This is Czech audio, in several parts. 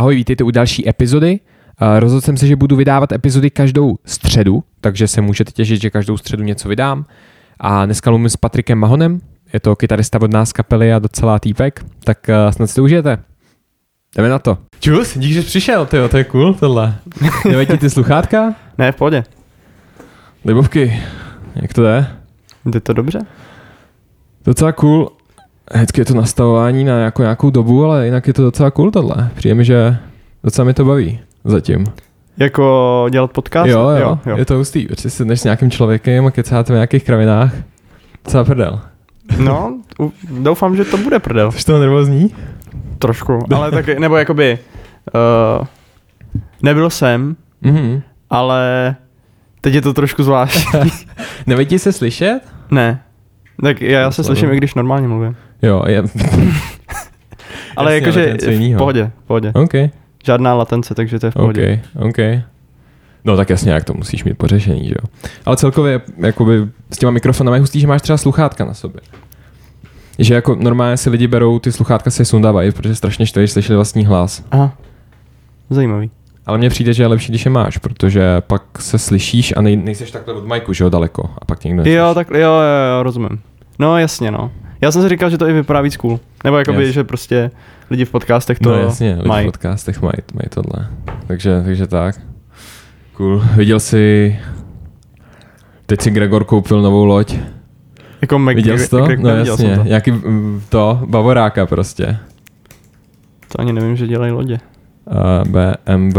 Ahoj, vítejte u další epizody. Uh, rozhodl jsem se, že budu vydávat epizody každou středu, takže se můžete těšit, že každou středu něco vydám. A dneska mluvím s Patrikem Mahonem, je to kytarista od nás kapely a docela týpek, tak uh, snad si to užijete. Jdeme na to. Čus, díky, že jsi přišel, tyjo, to je cool tohle. Nevadí ty sluchátka? Ne, v pohodě. Libovky, jak to je? Jde to dobře? Docela cool. Vždycky je to nastavování na nějakou, nějakou dobu, ale jinak je to docela cool tohle. Přijde mi, že docela mi to baví zatím. Jako dělat podcast? Jo, jo, jo, jo. je to hustý. Protože si s nějakým člověkem a kecáte v nějakých kravinách. Docela prdel. No, doufám, že to bude prdel. Jsi to nervózní? Trošku, ale tak, nebo jakoby, uh, nebyl jsem, Mhm. ale teď je to trošku zvláštní. Nevedí se slyšet? ne. Tak já, já se slyším, i když normálně mluvím. Jo, je. Ale jakože v pohodě, v pohodě. OK, Žádná latence, takže to je v pohodě. OK, OK. No tak jasně, jak to musíš mít pořešený, že jo. Ale celkově, jakoby s těma mikrofonama je hustý, že máš třeba sluchátka na sobě. Že jako normálně si lidi berou ty sluchátka si je sundávají, protože strašně štve, že slyšeli vlastní hlas. Aha, zajímavý. Ale mně přijde, že je lepší, když je máš, protože pak se slyšíš a nej, nejseš takhle od majku, že jo, daleko. A pak tě někdo Jo, neslyší. tak, jo, jo, jo, rozumím. No jasně, no. Já jsem si říkal, že to i vypadá víc cool. Nebo jakoby, Jas. že prostě lidi v podcastech to no jasně, lidi mají. v podcastech mají, mají tohle. Takže, takže tak. Cool. Viděl jsi... Teď si Gregor koupil novou loď. Jako Mac, Viděl jsi to? No jasně, to. nějaký mm, to, bavoráka prostě. To ani nevím, že dělají lodě. Uh, BMW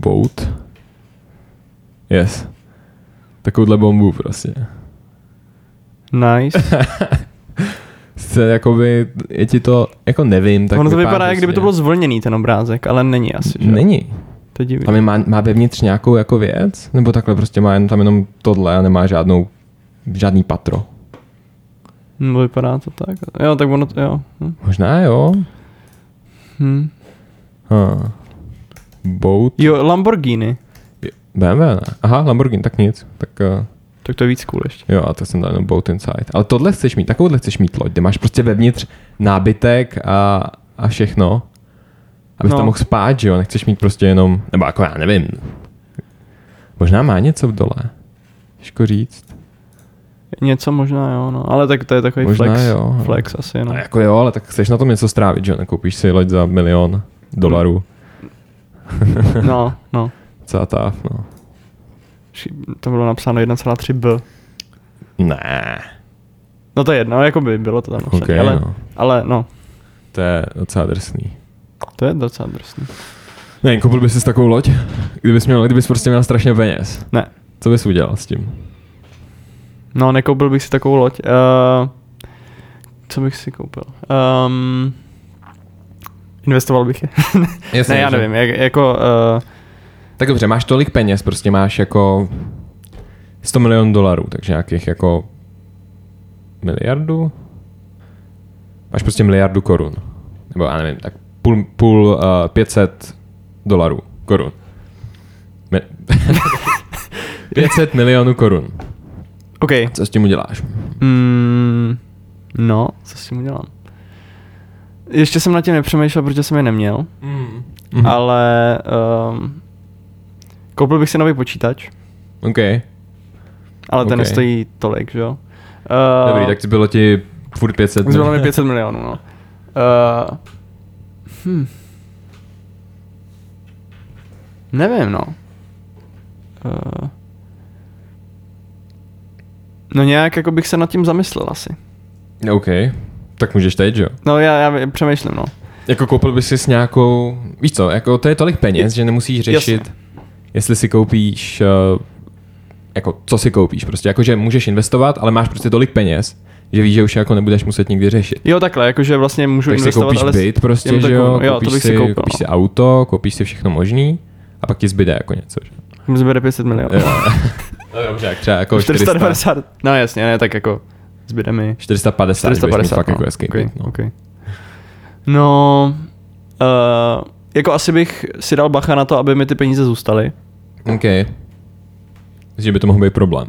Boat. Yes. Takovouhle bombu prostě. Nice. Se, jakoby, je ti to, jako nevím, tak ono to vypadá, jak kdyby to bylo zvlněný ten obrázek, ale není asi, že? Není. To je divný. Tam je, má, má vevnitř nějakou jako věc? Nebo takhle prostě má jen tam jenom tohle a nemá žádnou, žádný patro? No, vypadá to tak. Jo, tak ono to, jo. Hm. Možná jo. Hm. Ha. Boat. Jo, Lamborghini. BMW ne. Aha, Lamborghini, tak nic. Tak uh, Tak to je víc cool ještě. jo, a to jsem dal jenom Boat Inside. Ale tohle chceš mít, takovouhle chceš mít loď, kde máš prostě vevnitř nábytek a, a všechno. Abys No. tam mohl spát, že jo? Nechceš mít prostě jenom, nebo jako já nevím. Možná má něco v dole. Těžko říct. Něco možná, jo, no. Ale tak to je takový Možná flex. jo. Flex asi, no. No jako jo, ale tak chceš na tom něco strávit, že jo? Nekoupíš si loď za milion dolarů. No, no. Celá ta, no. To bylo napsáno 1,3 B. Ne. No to je jedno, jako by bylo to tam napsané. Okay, ale, no. ale no, To je docela drsný. to je docela drsný. Ne, koupil bys si takovou loď? Kdybys, měl, kdybys prostě měl strašně peněz. Ne. Co bys udělal s tím? No, nekoupil bych si takovou loď. Uh, co bych si koupil? Um, investoval bych je. Jasně, ne, já nevím, jak, jako... Uh, Tak dobře, máš tolik peněz, prostě máš jako 100 milionů dolarů, takže nějakých jako miliardu? Máš prostě miliardu korun. Nebo já nevím, tak půl, půl uh, 500 dolarů, korun. Mi- 500 milionů korun. OK. Co s tím uděláš? Mm, no, co s tím udělám? Ještě jsem na tím nepřemýšlel, protože jsem je neměl, Mm. mm. ale um, koupil bych si nový počítač, OK, ale ten Ok. nestojí tolik, že jo? Uh, dobrý, tak to bylo ti furt 500 Zbylo mi 500 milionů, no. Uh, hm. Nevím, no. Uh, no nějak jako bych se nad tím zamyslel asi. OK, tak můžeš teď, jo? No já, já přemýšlím, no. Jako koupil bys si s nějakou, víš co, jako to je tolik peněz, že nemusíš řešit, Jasně. Jestli si koupíš, uh, jako co si koupíš, prostě jakože můžeš investovat, ale máš prostě tolik peněz, že víš, že už jako nebudeš muset nikdy řešit. Jo, takhle, jakože vlastně můžu Tak si investovat, koupíš ale... byt prostě, že jo, jo, to koupíš, bych si si, koupil, koupíš no. si auto, koupíš si všechno možný a pak ti zbyde jako něco, že? Mi zbere 500 milionů. No dobře, jak třeba jako 400, 490. No jasně, ne, tak jako zbyde mi 450, 450 budeš mít 450, fakt no. jako hezký okay, no. okay. no uh, jako asi bych si dal bacha na to, aby mi ty peníze zůstaly. OK. Myslím, že by to mohl být problém.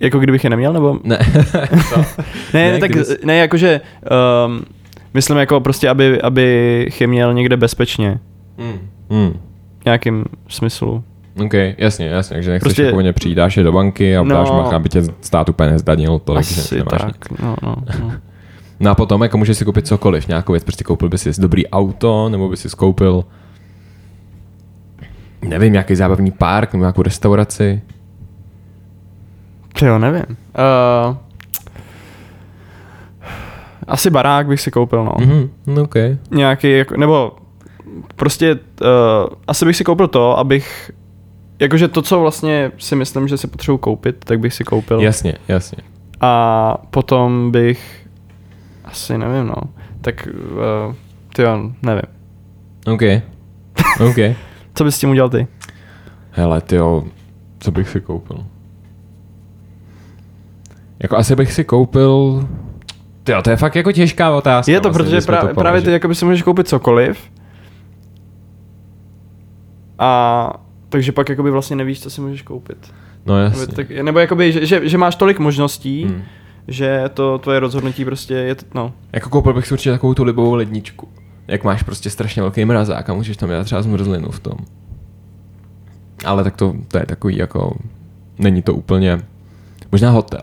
Jako kdybych je neměl, nebo? Ne. Ne, Ne, tak kdybys- ne, jakože um, Myslím jako prostě, aby, abych je měl někde bezpečně. Hmm. Hmm. V nějakým smyslu. OK, jasně, jasně, takže nechceš Prostě- jako přijídáš je do banky a No. dáš no, aby tě stát úplně nezdanil tolik, že nemáš tak. nic. No, no, no. No a potom jako můžeš si koupit cokoliv, nějakou věc, prostě koupil bys si dobrý auto, nebo bys si skoupil nevím, nějaký zábavní park, nebo nějakou restauraci. Ty jo, nevím. Uh, asi barák bych si koupil, no. Mhm, no OK. Nějaký, jako, nebo prostě uh, asi bych si koupil to, abych jakože to, co vlastně si myslím, že si potřebuji koupit, tak bych si koupil. Jasně, jasně. A potom bych asi nevím, no. Tak uh, ty jo, nevím. OK. OK. Co bys s tím udělal ty? Hele, tyjo, co bych si koupil? Jako asi bych si koupil... Tyjo, to je fakt jako těžká otázka. Je to, vlastně, protože pra, to právě ty jakoby si můžeš koupit cokoliv. A takže pak jakoby vlastně nevíš, co si můžeš koupit. No jasně. tak, nebo jakoby, že, že, že, máš tolik možností, Hmm. že to tvoje rozhodnutí prostě je, no. Jako koupil bych si určitě takovou tu libovou ledničku. Jak máš prostě strašně velký mrazák a můžeš tam dělat třeba zmrzlinu v tom. Ale tak to, to je takový jako, není to úplně, možná hotel.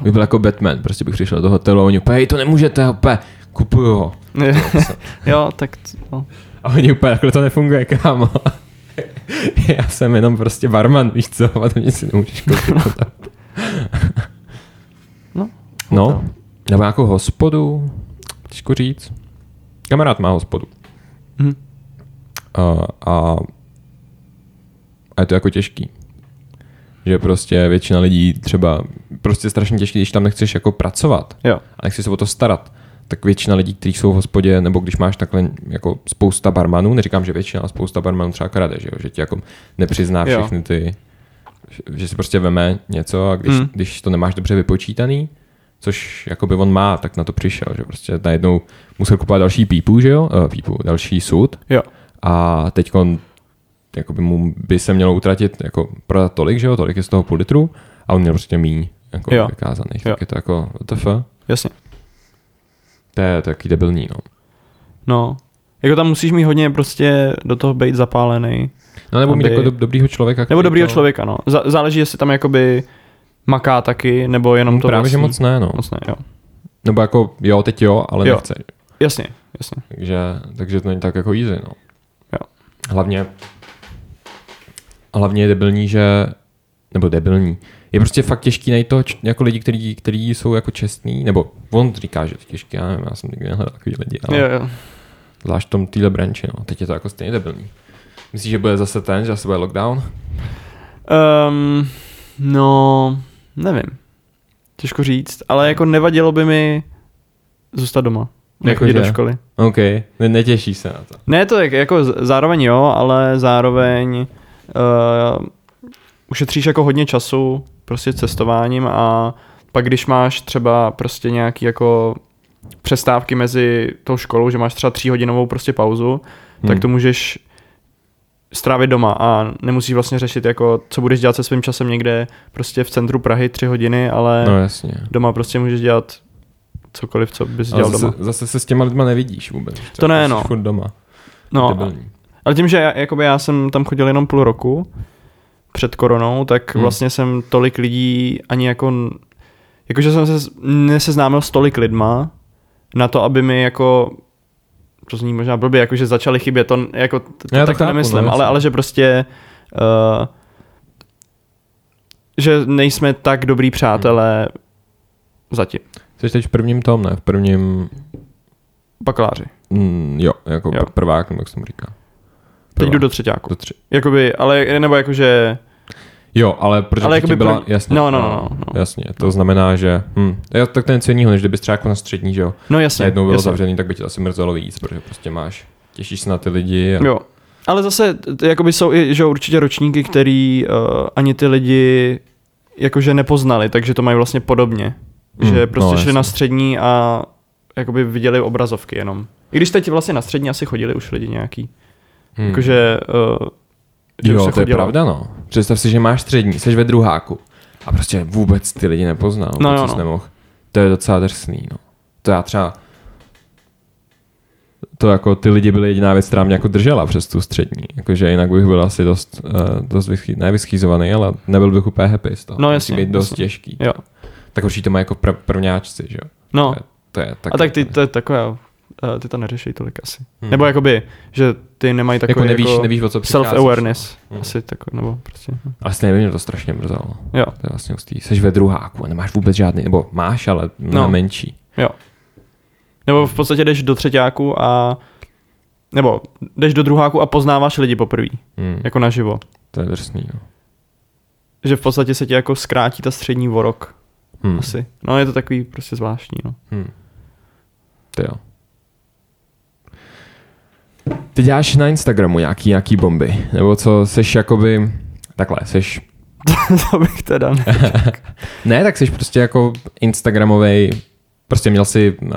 Bych byl jako Batman, prostě bych přišel do hotelu a oni úplně, "Hej, to nemůžete, úplně, kupuju ho. jo, tak no. A oni úplně, takhle to nefunguje, kámo. Já jsem jenom prostě barman, víš co, a to nic si nemůžeš koupit. No, no, hotel. nebo nějakou hospodu, těžko říct. Kamarád má hospodu. Hm. A, a, a je to jako těžký. Že prostě většina lidí třeba, prostě strašně těžký, když tam nechceš jako pracovat Jo. a nechceš se o to starat, tak většina lidí, kteří jsou v hospodě, nebo když máš takhle jako spousta barmanů, neříkám, že většina, ale spousta barmanů třeba krade, že, jo? že ti jako nepřizná Jo. všechny ty, že si prostě veme něco a když, hmm. když to nemáš dobře vypočítaný, což jakoby on má, tak na to přišel, že prostě najednou musel kupovat další pípu, že jo, uh, pípu, další sud Jo. a teď jakoby mu by se mělo utratit, jako prodat tolik, že jo, tolik je z toho půl litru a on měl prostě míň jako Jo. vykázaných, Jo. tak je to jako WTF. Jasně. To je taky debilní, no. No. Jako tam musíš mít hodně prostě do toho být zapálený. No nebo mít Aby- jako do, dobrýho člověka. Nebo dobrýho to- člověka, no. Záleží, jestli tam jakoby maká taky, nebo jenom No, to právě, vlastní. že moc ne, no. Moc ne, jo. Nebo jako, jo, teď jo, ale Jo. nechce. Jasně, jasně. Takže, takže to není tak jako easy, no. Jo. Hlavně, hlavně je debilní, že, nebo debilní, je prostě fakt těžký najít to, č- jako lidi, kteří, kteří jsou jako čestní, nebo on říká, že to je těžké, já nevím, já jsem nikdy nehledal takový lidi, ale Jo, jo. zvlášť v tom týhle branči, no. Teď je to jako stejně debilní. Myslíš, že bude zase ten, že zase bude lockdown? Um, no, nevím. Těžko říct, ale jako nevadilo by mi zůstat doma. Nechodit do Jakože? školy. OK, ne, netěší se na to. Ne, to je jako zároveň jo, ale zároveň uh, ušetříš jako hodně času prostě cestováním a pak když máš třeba prostě nějaký jako přestávky mezi tou školou, že máš třeba tříhodinovou prostě pauzu, hmm. tak to můžeš strávit doma a nemusíš vlastně řešit jako, co budeš dělat se svým časem někde prostě v centru Prahy tři hodiny, ale No jasně. doma prostě můžeš dělat cokoliv, co bys dělal zase, doma. zase se s těma lidma nevidíš vůbec. To ne, jsi no. Furt doma. No, Debilní. Ale tím, že já, jakoby já jsem tam chodil jenom půl roku před koronou, tak hmm. vlastně jsem tolik lidí ani jako, jakože jsem se neseznámil s tolik lidma na to, aby mi jako, to zní možná blbě, jakože začaly chybět, to jako, to, Já to tak to nemyslím, no, ale, ale že prostě, uh, že nejsme tak dobrý přátelé zatím, Jsi teď v prvním tom, ne? V prvním, bakaláři. mm, jo, jako Jo. prvák, nebo jak se mu říká. Teď jdu Prvák. do třetíku. do tři. Jakoby, ale, nebo jakože, Jo, ale protože Ale byla, první- jasně, No, no, no, no. jasně, to znamená, že, hm, tak něco jiného, než kdybys třeba jako na střední, že jo, no jasně. najednou byl jasně. zavřený, tak by tě asi mrzelo víc, protože prostě máš, těšíš se na ty lidi a, Jo. Ale zase, jakoby jsou i, že určitě ročníky, který uh, ani ty lidi jakože nepoznali, takže to mají vlastně podobně. Mm, že prostě no, šli na střední a jakoby viděli obrazovky jenom. I když teď vlastně na střední asi chodili už lidi nějaký. hm. Jakože, uh, že Jo, to je pravda, no. Představ si, že máš střední, jsi ve druháku a prostě vůbec ty lidi nepoznal, No jo, no. nemohl. To je docela drsný, no. To já třeba, to jako ty lidi byli jediná věc, která mě jako držela přes tu střední. Jakože jinak bych byl asi dost, uh, dost vyschý, ne vyschýzovaný, ale nebyl bych úplně happy z toho. No Musí jasně, být dost jasně. těžký. Jo. Tak určitě má jako pr- prvňáčci, že jo? No, To je, to je a tak ty, to je takové, eh, ty to neřeší tolik asi. Hmm. Nebo jakoby, že ty nemají jako takový nevíš, jako nevíš, o co self-awareness. Hmm. Asi tak, nebo prostě. Asi nevím, mě to strašně mrzelo. Jo, To je vlastně hustý. Jsi ve druháku a nemáš vůbec žádný, nebo máš, ale no. No. menší. jo. Nebo v podstatě jdeš do třetíku a nebo jdeš do druháku a poznáváš lidi poprvé, Hmm. jako naživo. To je drsný, no. Že v podstatě se ti jako zkrátí ta střední o rok. Hmm. Asi. No je to takový prostě zvláštní, no. Hmm. Ty jo. Ty děláš na Instagramu nějaký, nějaký bomby, nebo co, seš jakoby, takhle, seš, to bych teda ne. ne, tak seš prostě jako Instagramový, prostě měl si uh,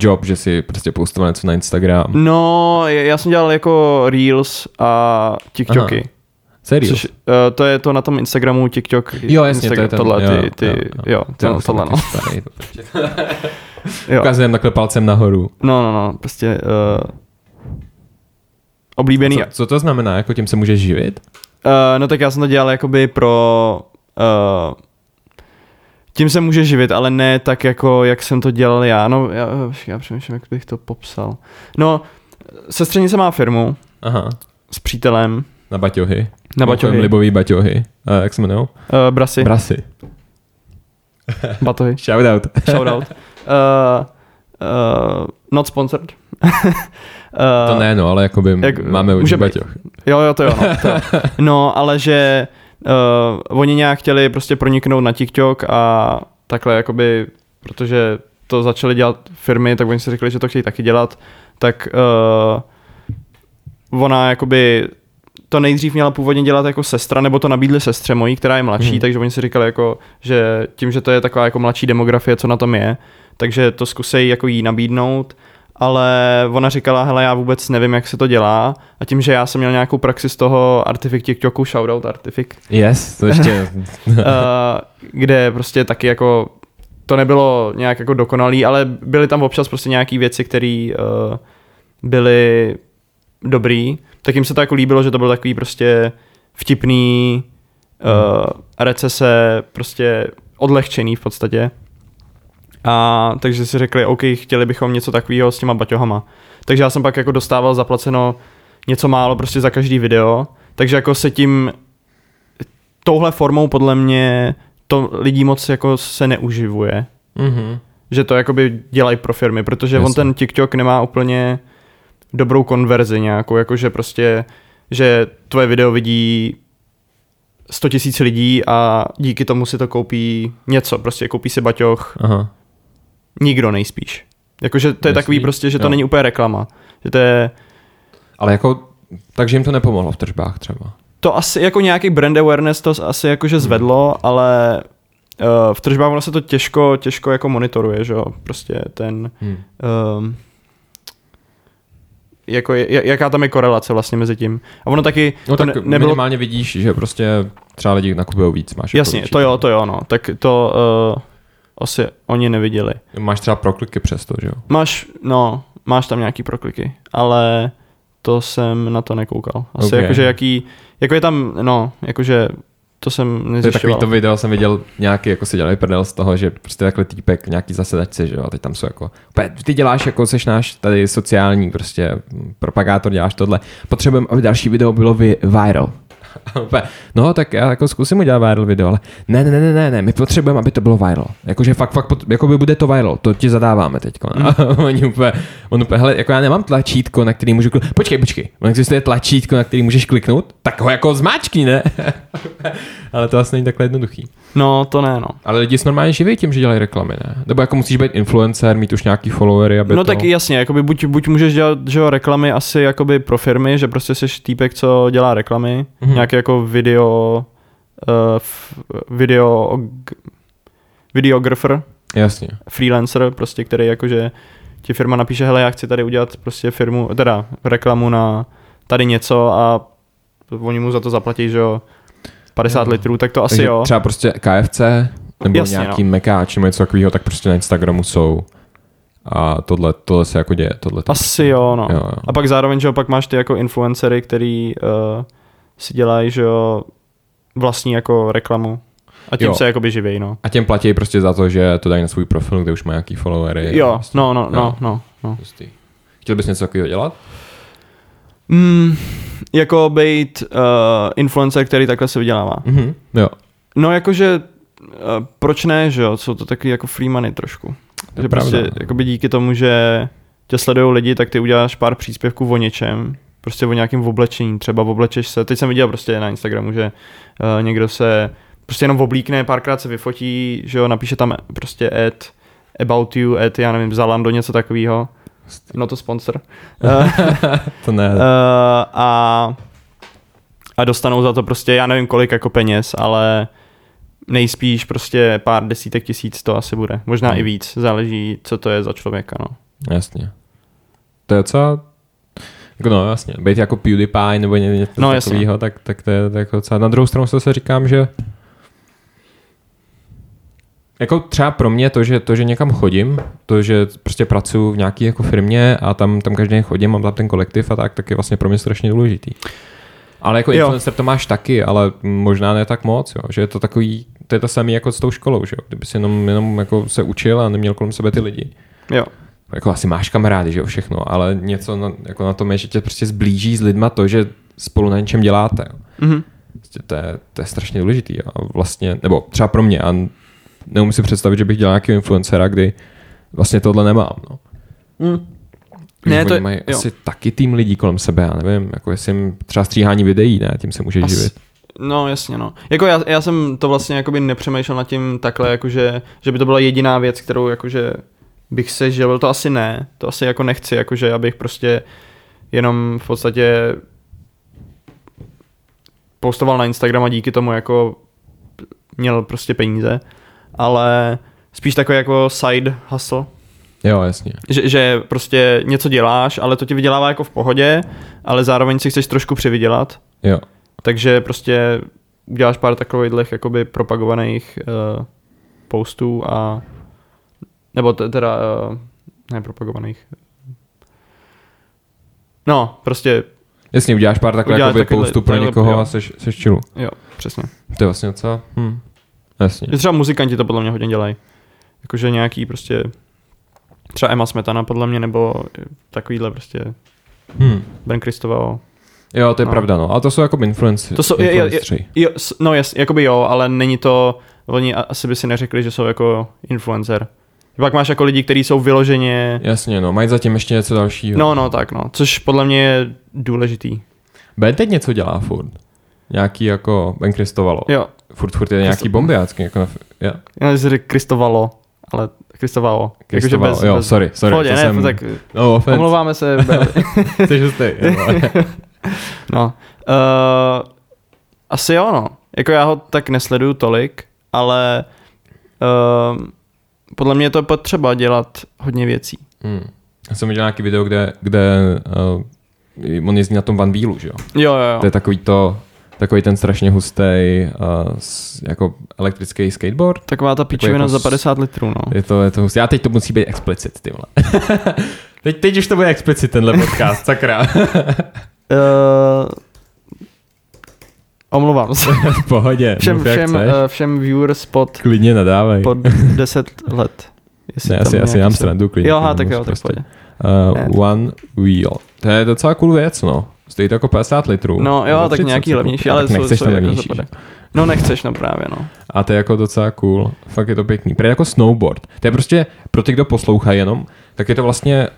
job, že si prostě postoval něco na Instagram. No, já jsem dělal jako Reels a TikToky. Aha. Serious? Což, uh, to je to na tom Instagramu, TikTok, Jo, jasně, to je Instagram, ten, tohle, jo, ty, ty, jo, jo, jo. jo, To tohle, no. prostě. jo. Ukazujem takhle palcem nahoru. No, no, no, prostě uh, oblíbený. Co, co to znamená? Jako tím se můžeš živit? Uh, no tak já jsem to dělal jakoby pro... Uh, tím se může živit, ale ne tak jako, jak jsem to dělal já. No, já, já přemýšlím, jak bych to popsal. No, sestřenice má firmu Aha, s přítelem na baťohy. na baťohy. Libový baťohy. Uh, jak se jmenují? Uh, brasy, Brasy. batohy. Shoutout. Shoutout. Uh, uh, not sponsored. uh, To ne, no, ale jakoby jak- máme už být. baťoch. Jo, jo, to jo. No, to jo. no ale že uh, oni nějak chtěli prostě proniknout na TikTok a takhle jakoby, protože to začaly dělat firmy, tak oni si řekli, že to chtějí taky dělat, tak uh, ona jakoby to nejdřív měla původně dělat jako sestra, nebo to nabídli sestře mojí, která je mladší, hmm. takže oni si říkali jako, že tím, že to je taková jako mladší demografie, co na tom je, takže to zkusej jako jí nabídnout, ale ona říkala, hele, já vůbec nevím, jak se to dělá. A tím, že já jsem měl nějakou praxi z toho Artifik TikToku, shoutout Artifik, Yes, to ještě... uh, kde prostě taky jako to nebylo nějak jako dokonalý, ale byly tam občas prostě nějaký věci, které uh, byly dobrý, tak jim se to jako líbilo, že to byl takový prostě vtipný uh, recese, prostě odlehčený v podstatě. A takže si řekli, OK, chtěli bychom něco takového s těma baťohama. Takže já jsem pak jako dostával zaplaceno něco málo prostě za každý video, takže jako se tím touhle formou podle mě to lidí moc jako se neuživuje. Mhm. Že to jakoby dělají pro firmy, protože on Jasně. ten TikTok nemá úplně dobrou konverzi nějakou, jakože prostě, že tvoje video vidí 100 tisíc lidí a díky tomu si to koupí něco, prostě koupí si baťoch, Aha. Nikdo nejspíš. Jakože to je Jasný, takový prostě, že to jo. není úplně reklama. Že to je, Ale jako, takže jim to nepomohlo v tržbách třeba. to asi jako nějaký brand awareness to asi jakože Hmm. zvedlo, ale uh, v tržbách ono se to těžko, těžko jako monitoruje, že jo, prostě ten, Hmm. um, jako je, jaká tam je korelace vlastně mezi tím. A ono taky No tak ne, nebylo... nebylo, minimálně vidíš, že prostě třeba lidi nakupují víc, máš. jasně, jako to jo, to jo, no, tak to uh, asi oni neviděli. Máš třeba prokliky přesto, že jo? Máš, no, máš tam nějaký prokliky, ale to jsem na to nekoukal. Asi Ok. jakože jaký, jako je tam, no, jakože to jsem nezjišťoval. takový to video, jsem viděl nějaký, jako si dělali prdel z toho, že prostě takhle týpek, nějaký zasedačci, že jo, a teď tam jsou jako, ty děláš jako, seš náš tady sociální prostě propagátor, děláš tohle, potřebujeme, aby další video bylo vi- viral. No, tak já jako zkusím udělat viral video, ale ne, ne, ne, ne, ne, my potřebujeme, aby to bylo viral. Jakože fakt, fakt, pot- jakoby bude to viral, to ti zadáváme teď. Mm. A oni úplně, on úplně, hele, jako já nemám tlačítko, na který můžu kliknout. Počkej, počkej, on existuje tlačítko, na který můžeš kliknout, tak ho jako zmáčkni, ne? ale to vlastně není takhle jednoduchý. No, to ne, no. Ale lidi se normálně živí tím, že dělají reklamy, ne? Nebo jako musíš být influencer, mít už nějaký followery, aby No to... tak jasně, jakoby buď, buď můžeš dělat že jo, reklamy asi jakoby pro firmy, že prostě jsi týpek, co dělá reklamy, Mhm. mm-hmm. Nějaký jako video, uh, video, videographer, Jasně. freelancer, prostě, který jakože ti firma napíše, hele, já chci tady udělat prostě firmu, teda reklamu na tady něco a oni mu za to zaplatí, že jo, 50 Jo. litrů, tak to asi Takže jo. třeba prostě KFC, nebo Jasně, nějaký no. mekáč, nebo něco takového, tak prostě na Instagramu jsou A tohle, tohle se jako děje. Tohle Asi jo, no. Jo, jo. A pak zároveň, že jo, pak máš ty jako influencery, který uh, si dělají, že jo, vlastní jako reklamu. A tím Jo. se jakoby živějí, no. A těm platí prostě za to, že to dají na svůj profil, kde už má nějaký followery. Jo, Prostě. no, no, Jo. no, no, no. Hustý. Chtěl bys něco takového dělat? Mm, jako být uh, influencer, který takhle se vydělává. Mhm. Jo. No jakože, uh, proč ne, že jo, jsou to taky jako free money trošku. To že pravda, prostě no. jakoby díky tomu, že tě sledují lidi, tak ty uděláš pár příspěvků o něčem, prostě o nějakém oblečení, třeba oblečeš se, teď jsem viděl prostě na Instagramu, že uh, někdo se prostě jenom oblíkne, párkrát se vyfotí, že jo, napíše tam prostě ad, about you, ad, já nevím, Zalando, něco takového. No to sponsor. To ne. uh, a, a dostanou za to prostě, já nevím kolik jako peněz, ale nejspíš prostě pár desítek tisíc to asi bude. Možná Hmm. i víc, záleží, co to je za člověka, no. Jasně. To je docela... Jako no, jasně. Být jako PewDiePie nebo ně- něco No, no, takového, tak, tak to je to je jako docela... Na druhou stranu se říkám, že jako třeba pro mě to, že, to, že někam chodím, to, že prostě pracuji v nějaké jako firmě a tam, tam každý den chodím, mám tam ten kolektiv a tak, tak je vlastně pro mě strašně důležitý. Ale jako Jo. influencer to máš taky, ale možná ne tak moc, jo. že je to takový, to je to samé jako s tou školou, že jo. Kdyby si jenom, jenom jako se učil a neměl kolem sebe ty lidi, Jo. Jako asi máš kamarády, že jo, všechno, ale něco na, jako na tom je, že tě prostě zblíží s lidma to, že spolu na něčem děláte. Jo. Mhm. Prostě to, je, to je strašně důležitý a vlastně, nebo třeba pro mě, a neumím si představit, že bych dělal nějakého influencera, kdy vlastně tohle nemám. No. Mm. Ne, Ne, to to- mají jo. asi taky tým lidí kolem sebe, já nevím, jako jestli jim třeba stříhání videí, ne, tím se můžeš As- živit. No jasně no. Jako já, já jsem to vlastně jakoby nepřemýšlel nad tím takhle, jakože, že by to byla jediná věc, kterou jakože bych se živil, to asi ne. To asi jako nechci, jakože abych prostě jenom v podstatě postoval na Instagram a díky tomu jako měl prostě peníze, ale spíš takový jako side hustle, Jo, jasně. že, že prostě něco děláš, ale to ti vydělává jako v pohodě, ale zároveň si chceš trošku přivydělat, Jo. takže prostě uděláš pár takových jakoby propagovaných uh, postů a nebo teda uh, ne propagovaných no, prostě Jasně, uděláš pár takhle Uděláš jakoby postu pro takhle, někoho jo. a seš, seš chillu. jo, přesně. To je vlastně docela, hm. Jasně. I třeba muzikanti to podle mě hodně dělají. Jakože nějaký prostě třeba Emma Smetana podle mě, nebo takovýhle prostě Hm. Ben Kristoval. Jo, to je No. pravda, no. Ale to jsou jako influenci. To jsou- je- je- je-. Jo, no jas, jakoby jo, ale není to, oni a- asi by si neřekli, že jsou jako influencer. Pak máš jako lidi, kteří jsou vyloženě, Jasně, no. Mají zatím ještě něco dalšího. no no tak no, což podle mě je důležitý. Ben teď něco dělá furt. Nějaký jako Ben Kristovalo. Jo, Furt, furt je nějaký bombiácký. Jako na, ja. já si řekl Kristovalo, ale Kristovalo. Kristovalo, jo, sorry, sorry, Pohodě, ne, jsem- tak No, offense. omlouváme se. Jsi hustý. No. Uh, asi jo, no. Jako já ho tak nesleduju tolik, ale uh, podle mě je to potřeba dělat hodně věcí. Hmm. Já jsem viděl nějaký video, kde, kde uh, on jezdí na tom Van Wheelu, že jo? Jo, jo, jo. To je takový to, takový ten strašně hustý uh, jako elektrický skateboard. Taková ta pičovina jako za s- 50 litrů, no. Je to, je to hustý. Já teď to musí být explicit, ty vole. teď, teď už to bude explicit, tenhle podcast, sakra. Uh, omlouvám se. v pohodě. Všem, mluv, všem, uh, všem viewers pod, Klidně nadávej. pod 10 let. Jestli ne, asi, asi nám srandu klidně. Jo, aha, tak jo, tak prostě. pojď. Ne. Uh, one wheel. To je docela cool věc, no. Stojí to jako 50 litrů. No jo, tak 30 nějaký levnější, ale tak nechceš jsou ten jako levnější. zapade. No nechceš, no právě, no. A to je jako docela cool. Fakt je to pěkný. Prý jako snowboard. To je prostě, pro ty, kdo poslouchají jenom, tak je to vlastně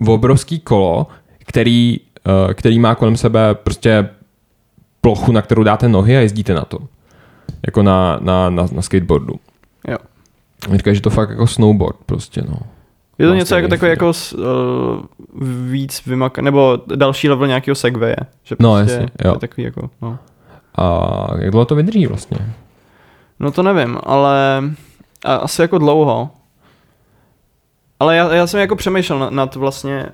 uh, obrovský kolo, který, uh, který má kolem sebe prostě plochu, na kterou dáte nohy a jezdíte na to. Jako na, na, na, na skateboardu. Jo. Říkají, že to fakt jako snowboard prostě, no. Je to Vlastně něco jako takový jako uh, víc vymak, nebo další level nějakého segwaye. Že No, prostě jasně, to jo. je takový jako, no. A jak dlouho to vydrží vlastně? no to nevím, ale a, asi jako dlouho. Ale já, já jsem jako přemýšlel nad, nad vlastně,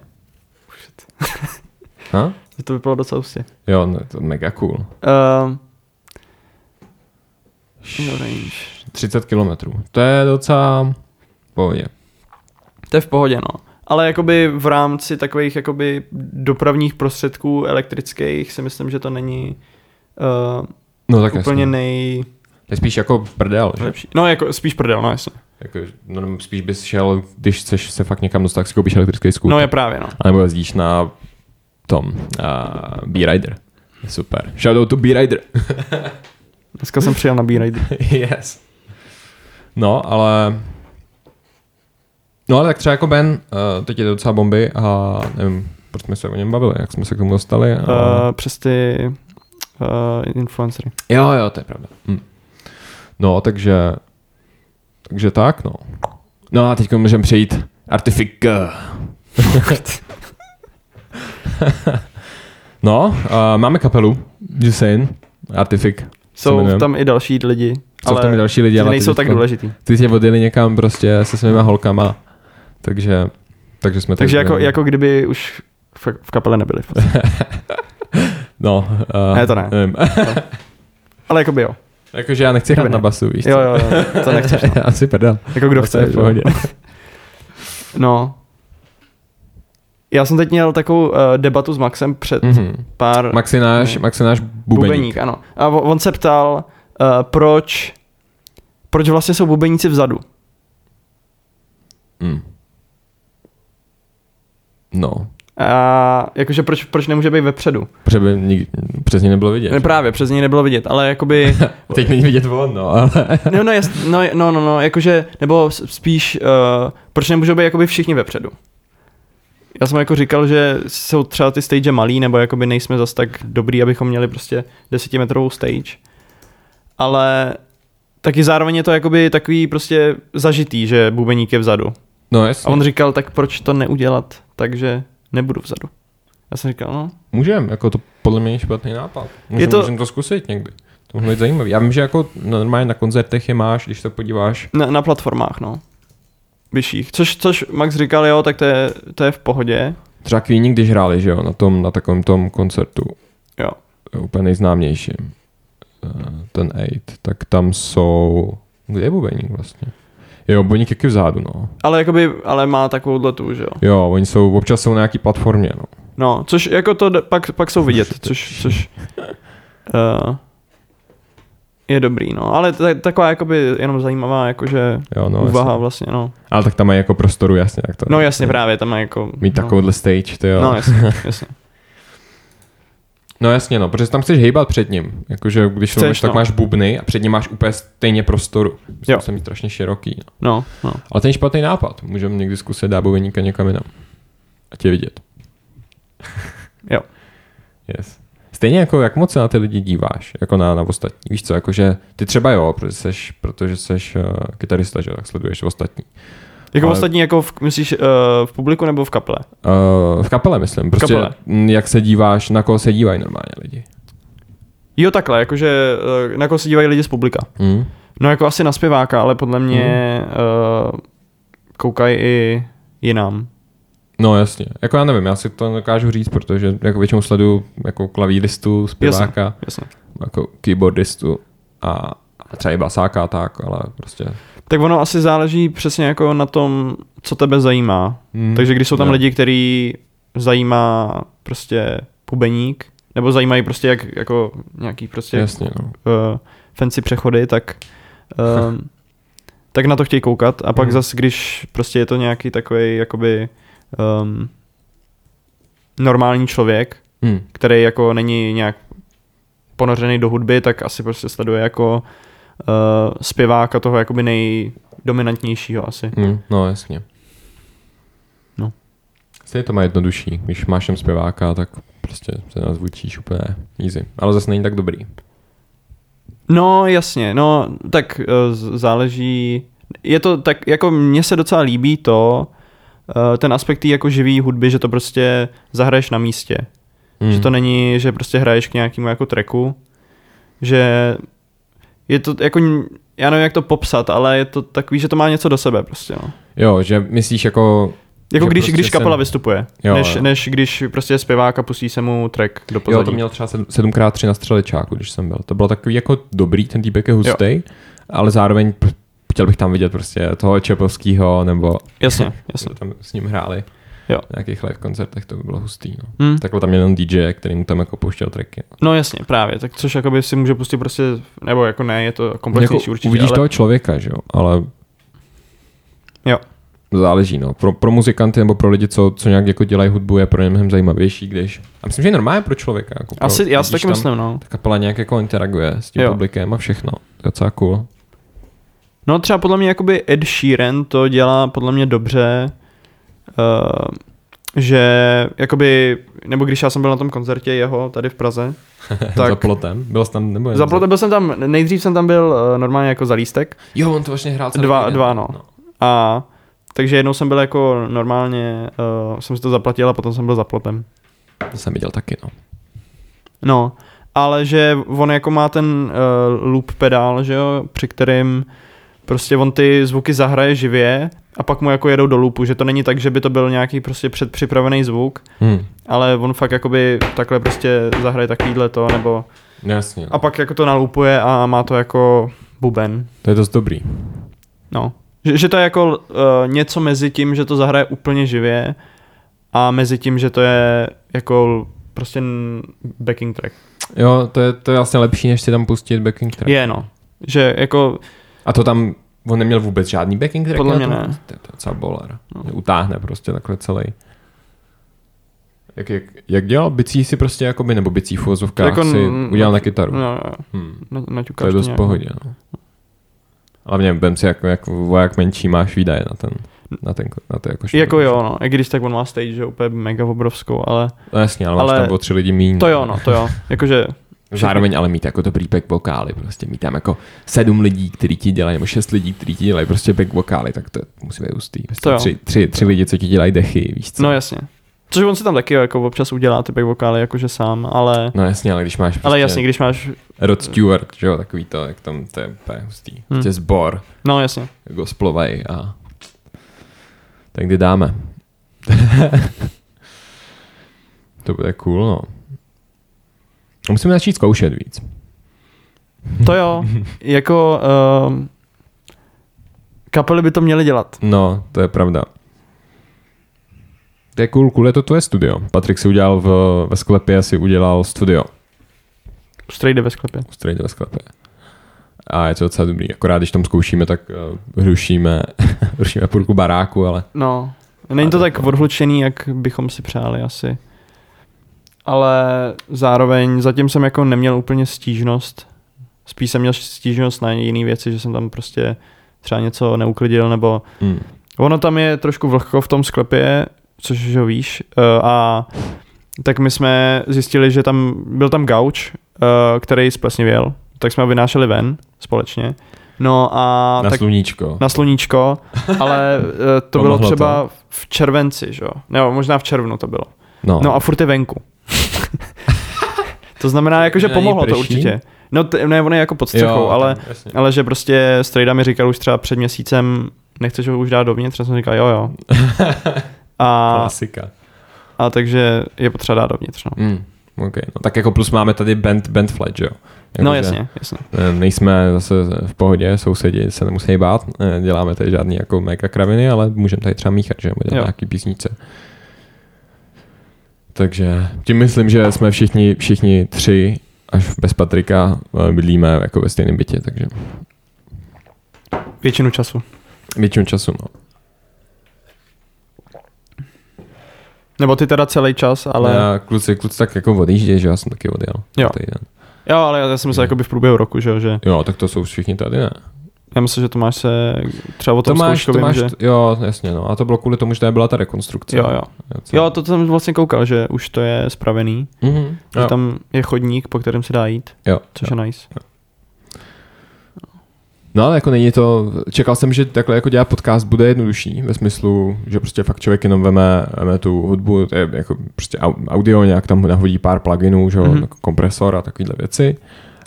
Ha? Že to vypadalo docela hustě. Jo, no, to je mega cool. Uh, no range. 30 kilometrů. To je docela v pohodě. To je v pohodě, no. Ale jakoby v rámci takových jakoby dopravních prostředků elektrických si myslím, že to není uh, No tak úplně jasně. nej... Je spíš jako prdel, že? Lepší. No jako spíš prdel, no jasně. Jako, no, spíš bys šel, když chceš se fakt někam dostat, tak si koupíš elektrický skútr. No je právě, no. A nebo jezdíš na tom uh, B-Rider. Super. Shoutout to B-Rider. Dneska jsem přijel na B-Rider. yes. No, ale... No ale tak třeba jako Ben, uh, teď je to docela bomby a nevím, proč jsme se o něm bavili, jak jsme se k tomu dostali. A... Uh, přes ty uh, influencery. Jo, jo, to je pravda. Hm. No, takže... Takže tak, no. No a teď můžeme přejít Artifik. no, uh, máme kapelu, Jusein, Artifik. Jsou tam i další lidi, Jsou tam i další lidi, ale ty nejsou tak důležitý. Ty tě odjeli někam prostě se svýma holkama, takže, takže jsme Takže tak jako, jako kdyby už v, v kapele nebyli. No, uh, Ne, to ne. Nevím. Ale jako by jo. Jakože já nechci hrát Jakoby na ne. basu, víš Jo, co? jo, jo, to nechceš. No. Asi prdel. Jako kdo To chce. v pohodě. No. Já jsem teď měl takovou uh, debatu s Maxem před Mhm. pár... Max je náš, Ne. Max je náš bubeník. bubeník, ano. A on se ptal, uh, proč, proč vlastně jsou bubeníci vzadu. Mm. No, A jakože proč, proč nemůže být vepředu? protože by nik, přes něj nebylo vidět. Ne, právě, přes něj nebylo vidět, ale jakoby... Teď není vidět on, no, ale... No, no, jas, no, no, no, no, jakože, nebo spíš, uh, proč nemůžou být jakoby všichni vepředu? Já jsem jako říkal, že jsou třeba ty stage malý, nebo jakoby nejsme zas tak dobrý, abychom měli prostě desetimetrovou stage. Ale taky zároveň je to jakoby takový prostě zažitý, že bubeník je vzadu. No A jasně, on říkal, tak proč to neudělat, takže nebudu vzadu. Já jsem říkal, no, můžem, jako to podle mě je špatný nápad. Můžem, Je to... můžem to zkusit někdy. To mohlo být zajímavý. Já vím, že jako normálně na koncertech je máš, když se podíváš. na, na platformách, no. Vyšších. Což, což Max říkal, jo, tak to je, to je v pohodě. Třeba Queeni, když hráli, že jo, na tom, na takovém tom koncertu, Jo. úplně nejznámějším, eh, ten Eight, tak tam jsou, kde je bubeník vlastně? Jo, bubeník je vzadu, no. Ale jakoby, ale má takovou tu, že jo. Jo, oni jsou, občas jsou na nějaký platformě, no. No, což jako to pak, pak jsou vidět, což, což uh, je dobrý, no. Ale to je taková jakoby jenom zajímavá jakože Jo, no, úvaha jasně. vlastně, no. Ale tak tam mají jako prostoru, jasně. Tak to, No jasně, právě, tam má jako... Mít no. takovouhle stage, ty jo. No jasně, jasně. No jasně, no, protože tam chceš hejbat před ním. Jakože když Chceš, tak no. máš bubny a před ním máš úplně stejně prostoru. Jo. Musím mít strašně široký. No. No, no. Ale ten je špatný nápad. Můžeme někdy zkusit dát bubeníka někam jinam. A tě vidět. Jo. Yes. Stejně jako jak moc se na ty lidi díváš, jako na, na ostatní. Víš co, jakože ty třeba jo, protože seš, protože seš uh, kytarista, že tak sleduješ ostatní. Jako Ale- ostatní, jako v, myslíš uh, v publiku nebo v kaple? Uh, v kapele myslím, prostě kapele. m, jak se díváš, na koho se dívají normálně lidi. Jo, takhle, jakože uh, na koho se dívají lidi z publika. Hmm? No jako asi na zpěváka, ale podle mě uh, koukají i jinam. No jasně, jako já nevím, já si to nedokážu říct, protože jako většinou sleduju jako klavíristu, zpěváka, Jasně. jako keyboardistu a a třeba i basáka a tak, ale prostě... Tak ono asi záleží přesně jako na tom, co tebe zajímá. Hmm. Takže když jsou tam Jo. lidi, který zajímá prostě pubeník, nebo zajímají prostě jak, jako nějaký prostě Jasně, no. uh, fancy přechody, tak um, tak na to chtějí koukat a pak Mhm. zase, když prostě je to nějaký takový jakoby um, normální člověk, Hmm. který jako není nějak ponořený do hudby, tak asi prostě sleduje jako uh, zpěváka toho jakoby nejdominantnějšího asi. Hmm. No jasně. No. Stejně to má jednodušší, když máš jen zpěváka, tak prostě se nazvučíš úplně easy. Ale zase není tak dobrý. No jasně, no tak z- záleží, je to tak, jako mně se docela líbí to, ten aspekt jako živý hudby, že to prostě zahraješ na místě. Hmm. Že to není, že prostě hraješ k nějakému jako tracku, že je to jako, já nevím jak to popsat, ale je to takový, že to má něco do sebe prostě, no. Jo, že myslíš jako... Jako když, prostě když kapela jsem- vystupuje, Jo, než, jo. než když prostě zpěvák a pustí se mu track do pozadí. Jo, to měl třeba 7x3 na střeličáku, když jsem byl. To bylo takový jako dobrý, ten týpek je hustý, ale zároveň chtěl bych tam vidět prostě toho Čepovského, nebo Jasně, jasně. tam s ním hráli. Jo. Na nějakých live koncertech to by bylo hustý. No. Hm. Takhle tam jenom DJ, který mu tam jako pouštěl tracky. No. No jasně, právě, tak což jakoby si může pustit prostě, nebo jako ne, je to komplexnější jako určitě, uvidíš ale... toho člověka, že jo, ale Jo. záleží, no. Pro, pro muzikanty nebo pro lidi, co, co nějak jako dělají hudbu, je pro ně mnohem zajímavější, když... A myslím, že je normálně pro člověka. Jako pro, Asi, já si taky myslím, no. Ta kapela nějak jako interaguje s tím Jo. publikem a všechno. To je docela cool. No třeba podle mě jakoby Ed Sheeran to dělá podle mě dobře, uh, že jakoby, nebo když já jsem byl na tom koncertě jeho tady v Praze, Tak. Za plotem? Byl jsi tam, nebo za plotem byl jsem tam, nejdřív jsem tam byl uh, normálně jako za lístek Jo, on to vlastně hrál celý Dva- dva, no. a takže jednou jsem byl jako normálně, uh, jsem si to zaplatil a potom jsem byl za plotem. To jsem viděl taky, no. No, ale že on jako má ten uh, loop pedál, že jo, při kterým prostě on ty zvuky zahraje živě a pak mu jako jedou do loopu, že to není tak, že by to byl nějaký prostě předpřipravený zvuk, Hm. ale on fakt jakoby takhle prostě zahraje takovýhle to, nebo Jasně. No. a pak jako to nalupuje a má to jako buben, To je dost dobrý. no. Že, že to je jako uh, něco mezi tím, že to zahraje úplně živě a mezi tím, že to je jako prostě backing track. Jo, to je, to je vlastně lepší, než si tam pustit backing track. Je no, že jako A to tam, on neměl vůbec žádný backing track? Podle na mě tom? ne. To je to docela boler. No. No. Utáhne prostě takhle celý. Jak, jak, jak dělal bicí si prostě jakoby, nebo bicí v uvozovkách Jako si udělal na kytaru? No, no, Hmm. na, To naťukáš je dost nějak. v pohodě, no. Hlavně vem si, jako, jak voják menší máš výdaje na ten, na ten, na to jako Jako jo, no, i když tak on má stage, že úplně mega obrovskou, ale No jasně, ale, máš ale- tam o tři lidi míň. to jo, no, to jo, jakože, Zároveň ale mít jako dobrý back vokály, prostě mít tam jako sedm lidí, kteří ti dělají, nebo šest lidí, kteří ti dělají prostě back vokály, tak to musí být hustý. Prostě To tři, tři, tři lidi, co ti dělají dechy, víš co? no jasně. Což on si tam taky jako občas udělá ty back vokály jakože sám, ale, No jasně, ale když máš prostě ale jasně, když máš, Rod Stewart, že jo, takový to, jak tam to je úplně hustý. Hmm. Prostě zbor, no jasně. gospelovej a tak kdy dáme. to bude cool, no. Musíme začít zkoušet víc. To jo, jako um, kapely by to měly dělat. No, to je pravda. To je cool, cool je to tvoje studio. Patrik si udělal v, ve sklepě, si udělal studio. Straight jde ve sklepě. Strejde ve sklepě. A je to docela dobrý. Akorát, když tam zkoušíme, tak uh, rušíme, rušíme půlku baráku, ale No, není to tak odhlučený, jak bychom si přáli asi. Ale zároveň zatím jsem jako neměl úplně stížnost. Spíš jsem měl stížnost na jiné věci, že jsem tam prostě třeba něco neuklidil, nebo mm, ono tam je trošku vlhko v tom sklepě, což ho víš, eh, a tak my jsme zjistili, že tam byl tam gauč, eh, který splesnivěl, tak jsme ho vynášeli ven společně. No a na tak sluníčko. na sluníčko, ale eh, to bylo třeba v červenci, že jo? Nebo možná v červnu to bylo. No, No a furt je venku. to znamená, jako, že pomohlo to určitě. No, t- ne, on je jako pod střechou, jo, ale, jasně. ale že prostě Strejda mi říkal už třeba před měsícem, nechceš ho už dát dovnitř, já jsem říkal, jo, jo. A, Klasika. a takže je potřeba dát dovnitř, no. Mm, okay. no, tak jako plus máme tady band, band flat, že jo? Jako, No jasně, jasně. Nejsme zase v pohodě, sousedi se nemusí bát, děláme tady žádný jako mega kraviny, ale můžeme tady třeba míchat, že jo, Jo. dělat nějaký písnice. Takže tím myslím, že jsme všichni, všichni tři, až bez Patrika, eh, bydlíme jako ve stejném bytě, takže Většinu času. většinu času, no. Nebo ty teda celý čas, ale... Já, kluci, kluci tak jako odjíždějí, že já jsem taky odjel. Jo. Jo, ale já jsem myslel jako v průběhu roku, že jo, že... Jo, tak to jsou všichni tady, ne? Já myslím, že Tomáš se třeba o tom Tomáš, zkoušku Tomáš, že... jo, jasně, no. A to bylo kvůli tomu, že tady byla ta rekonstrukce. Jo, jo. Jo, to jsem vlastně koukal, že už to je spravený, Mhm. že Jo. tam je chodník, po kterém se dá jít, jo. což jo. je nice. No ale jako není to, čekal jsem, že takhle jako dělat podcast bude jednodušší, ve smyslu, že prostě fakt člověk jenom veme, veme tu hudbu, to je jako prostě au- audio, nějak tam nahodí pár pluginů, že jo, Mhm. jako kompresor a takovéhle věci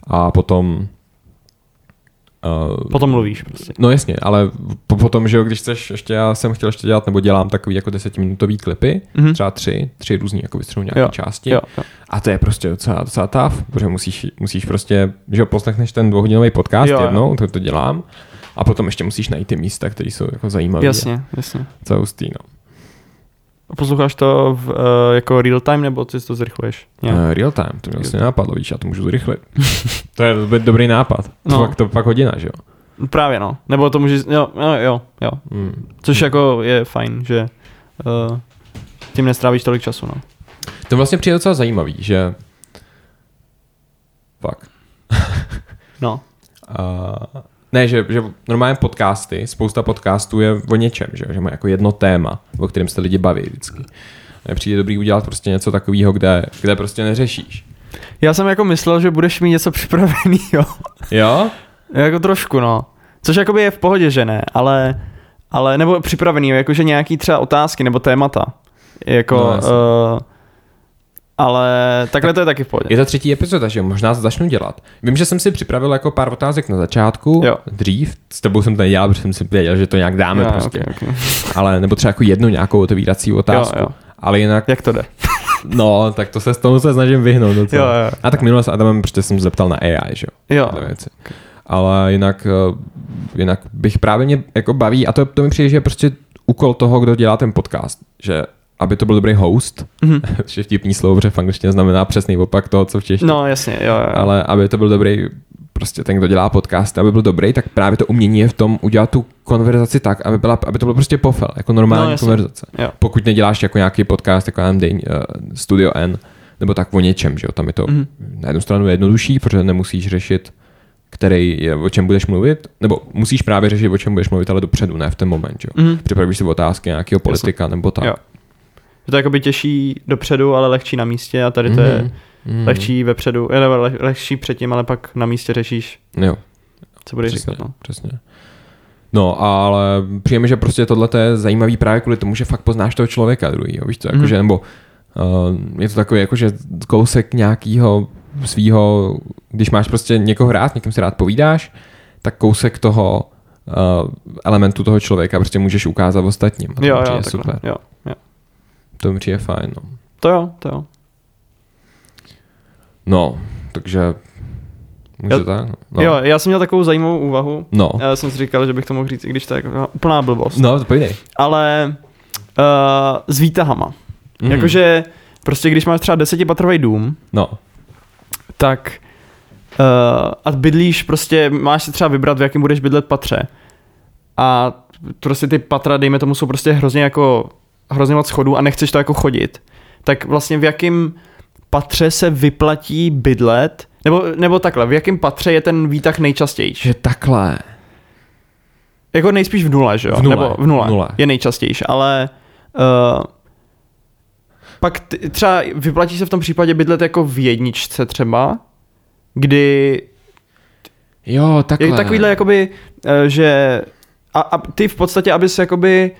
a potom Uh, Potom mluvíš prostě. No jasně, ale po, potom, že jo, když chceš, ještě já jsem chtěl ještě dělat, nebo dělám takový jako desetiminutový klipy, Mhm. třeba tři, tři různý, jako vystřihnu nějaké Jo, části. Jo, jo. A to je prostě docela, docela tough, protože musíš, musíš prostě, že jo, poslechneš ten dvouhodinový podcast Jo, jo. jednou, to, to dělám, A potom ještě musíš najít ty místa, které jsou jako zajímavé. Jasně, jasně. Co no. A posloucháš to v, uh, jako real time, nebo ty si to zrychluješ? Yeah. Uh, real time, to mě vlastně nápadlo, víš, já to můžu zrychlit. to je dobrý, dobrý nápad. No. To, pak, to pak hodina, že jo? Právě no. Nebo to můžeš, jo, jo, jo. jo. Mm. Což jako je fajn, že uh, tím nestrávíš tolik času, no. To vlastně přijde docela zajímavý, že Fakt. no. Uh, ne, že, že normálně podcasty, spousta podcastů je o něčem, že, že má jako jedno téma, o kterém se lidi baví vždycky. Mně přijde dobrý udělat prostě něco takového, kde, kde prostě neřešíš. Já jsem jako myslel, že budeš mít něco připraveného. Jo? jako trošku, no. Což jakoby je v pohodě, že ne, ale, ale nebo připravený, jakože nějaký třeba otázky nebo témata. Jako, no, uh, ale takhle tak to je taky v pohodě. Je to třetí epizoda, že možná začnu dělat. Vím, že jsem si připravil jako pár otázek na začátku, jo. dřív, s tebou jsem to nedělal, protože jsem si věděl, že to nějak dáme jo, prostě. Okay, okay. Ale nebo třeba jako jednu nějakou otevírací otázku. Jo, jo. Ale jinak... Jak to jde? No, tak to se s tomu se snažím vyhnout docela. Jo, jo. A tak minule s Adamem prostě jsem zeptal na AI, že jo? Jo. Věci. Ale jinak, eh, jinak bych právě mě jako baví, a to, to mi přijde, že je prostě úkol toho, kdo dělá ten podcast, že aby to byl dobrý host, mm-hmm. což je vtipný slovo, protože v angličtině znamená přesný opak toho, co v češtině. No, jasně, jo, jo. Ale aby to byl dobrý, prostě ten, kdo dělá podcast, aby byl dobrý, tak právě to umění je v tom udělat tu konverzaci tak, aby, byla, aby to bylo prostě pofel, jako normální no, konverzace. Jo. Pokud neděláš jako nějaký podcast, jako já uh, Studio N, nebo tak o něčem, že jo, tam je to mm-hmm. na jednu stranu jednodušší, protože nemusíš řešit který je, o čem budeš mluvit, nebo musíš právě řešit, o čem budeš mluvit, ale dopředu, ne v ten moment, jo. Mm. Připravíš si otázky nějakého politika Jasně. nebo tak. Jo. Je to jakoby těžší dopředu, ale lehčí na místě a tady to mm. je mm. lehčí vepředu, nebo leh, lehčí předtím, ale pak na místě řešíš. Jo. Co budeš přesně, říkat, no. Přesně. No, ale přijeme, že prostě tohle je zajímavý právě kvůli tomu, že fakt poznáš toho člověka druhý, víš co, jakože, mm. nebo uh, je to takový jakože kousek nějakého svýho, když máš prostě někoho rád, někým si rád povídáš, tak kousek toho uh, elementu toho člověka prostě můžeš ukázat ostatním. A to jo, jo, super. Jo, jo. To mi přijde fajn, no. To jo, to jo. No, takže Může já, tak? No. Jo, já jsem měl takovou zajímavou úvahu. No. Já jsem si říkal, že bych to mohl říct, i když to je jako úplná blbost. No, to pojdej. Ale uh, s výtahama. Mm. Jakože prostě když máš třeba desetipatrový dům, no tak uh, a bydlíš prostě, máš si třeba vybrat, v jakém budeš bydlet patře. A prostě ty patra, dejme tomu, jsou prostě hrozně jako hrozně moc schodů a nechceš to jako chodit. Tak vlastně v jakém patře se vyplatí bydlet, nebo, nebo takhle, v jakém patře je ten výtah nejčastější? Je takhle. Jako nejspíš v nule, že jo? V nule. Nebo v nule, v nule. je nejčastější, ale uh, pak t- třeba vyplatí se v tom případě bydlet jako v jedničce třeba, kdy Jo, takhle. Je takovýhle jakoby, eh, že a, a ty v podstatě, abys jakoby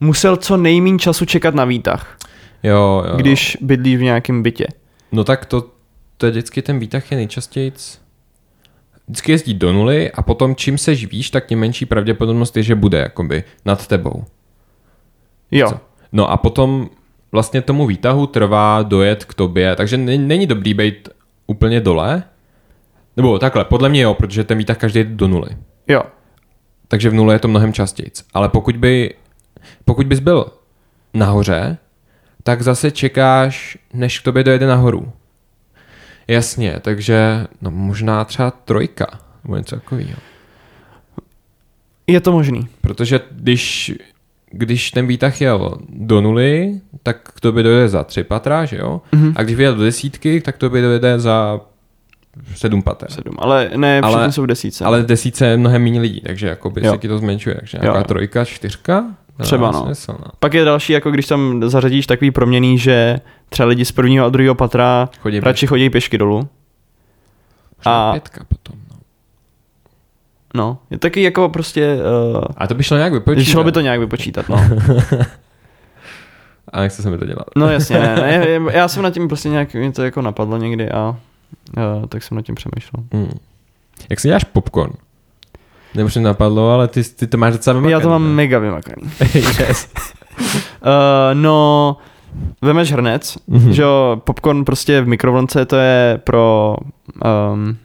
musel co nejméně času čekat na výtah. Jo, jo. Když bydlí v nějakém bytě. No tak to, to je vždycky ten výtah je nejčastěji vždycky jezdí do nuly a potom čím se víš, tak tím menší pravděpodobnost je, že bude jakoby nad tebou. Jo. Co? No a potom vlastně tomu výtahu trvá dojet k tobě, takže není dobrý být úplně dole. Nebo takhle, podle mě jo, protože ten výtah každý jde do nuly. Jo. Takže v nule je to mnohem častěji. Ale pokud, by, pokud bys byl nahoře, tak zase čekáš, než k tobě dojede nahoru. Jasně, takže no možná třeba trojka, nebo něco takového. Je to možný. Protože když když ten výtah jel do nuly, tak to by dojde za tři patra, že jo? Mm-hmm. A když vyjel do desítky, tak to by dojde za sedm pater. Sedm, ale ne všichni ale, jsou desíce. Ale desíce je mnohem méně lidí, takže jakoby jo. se ti to zmenšuje. Takže nějaká jo. trojka, čtyřka? Třeba no. Smysl, no. Pak je další, jako když tam zařadíš takový proměný, že třeba lidi z prvního a druhého patra chodí radši pěšky. chodí pěšky dolů. a pětka potom. No, je taky jako prostě... Uh, a to by šlo nějak vypočítat. Šlo by to nějak vypočítat, no. a nechce se mi to dělat. no jasně, ne, ne, já jsem nad tím prostě nějak, mě to jako napadlo někdy a uh, tak jsem nad tím přemýšlel. Hmm. Jak si děláš popcorn? Nebo se napadlo, ale ty, ty to máš docela vymakaný. Já to mám ne? mega vymakaný. yes. uh, no, vemeš hrnec, mm-hmm. že jo, popcorn prostě v mikrovlnce to je pro um,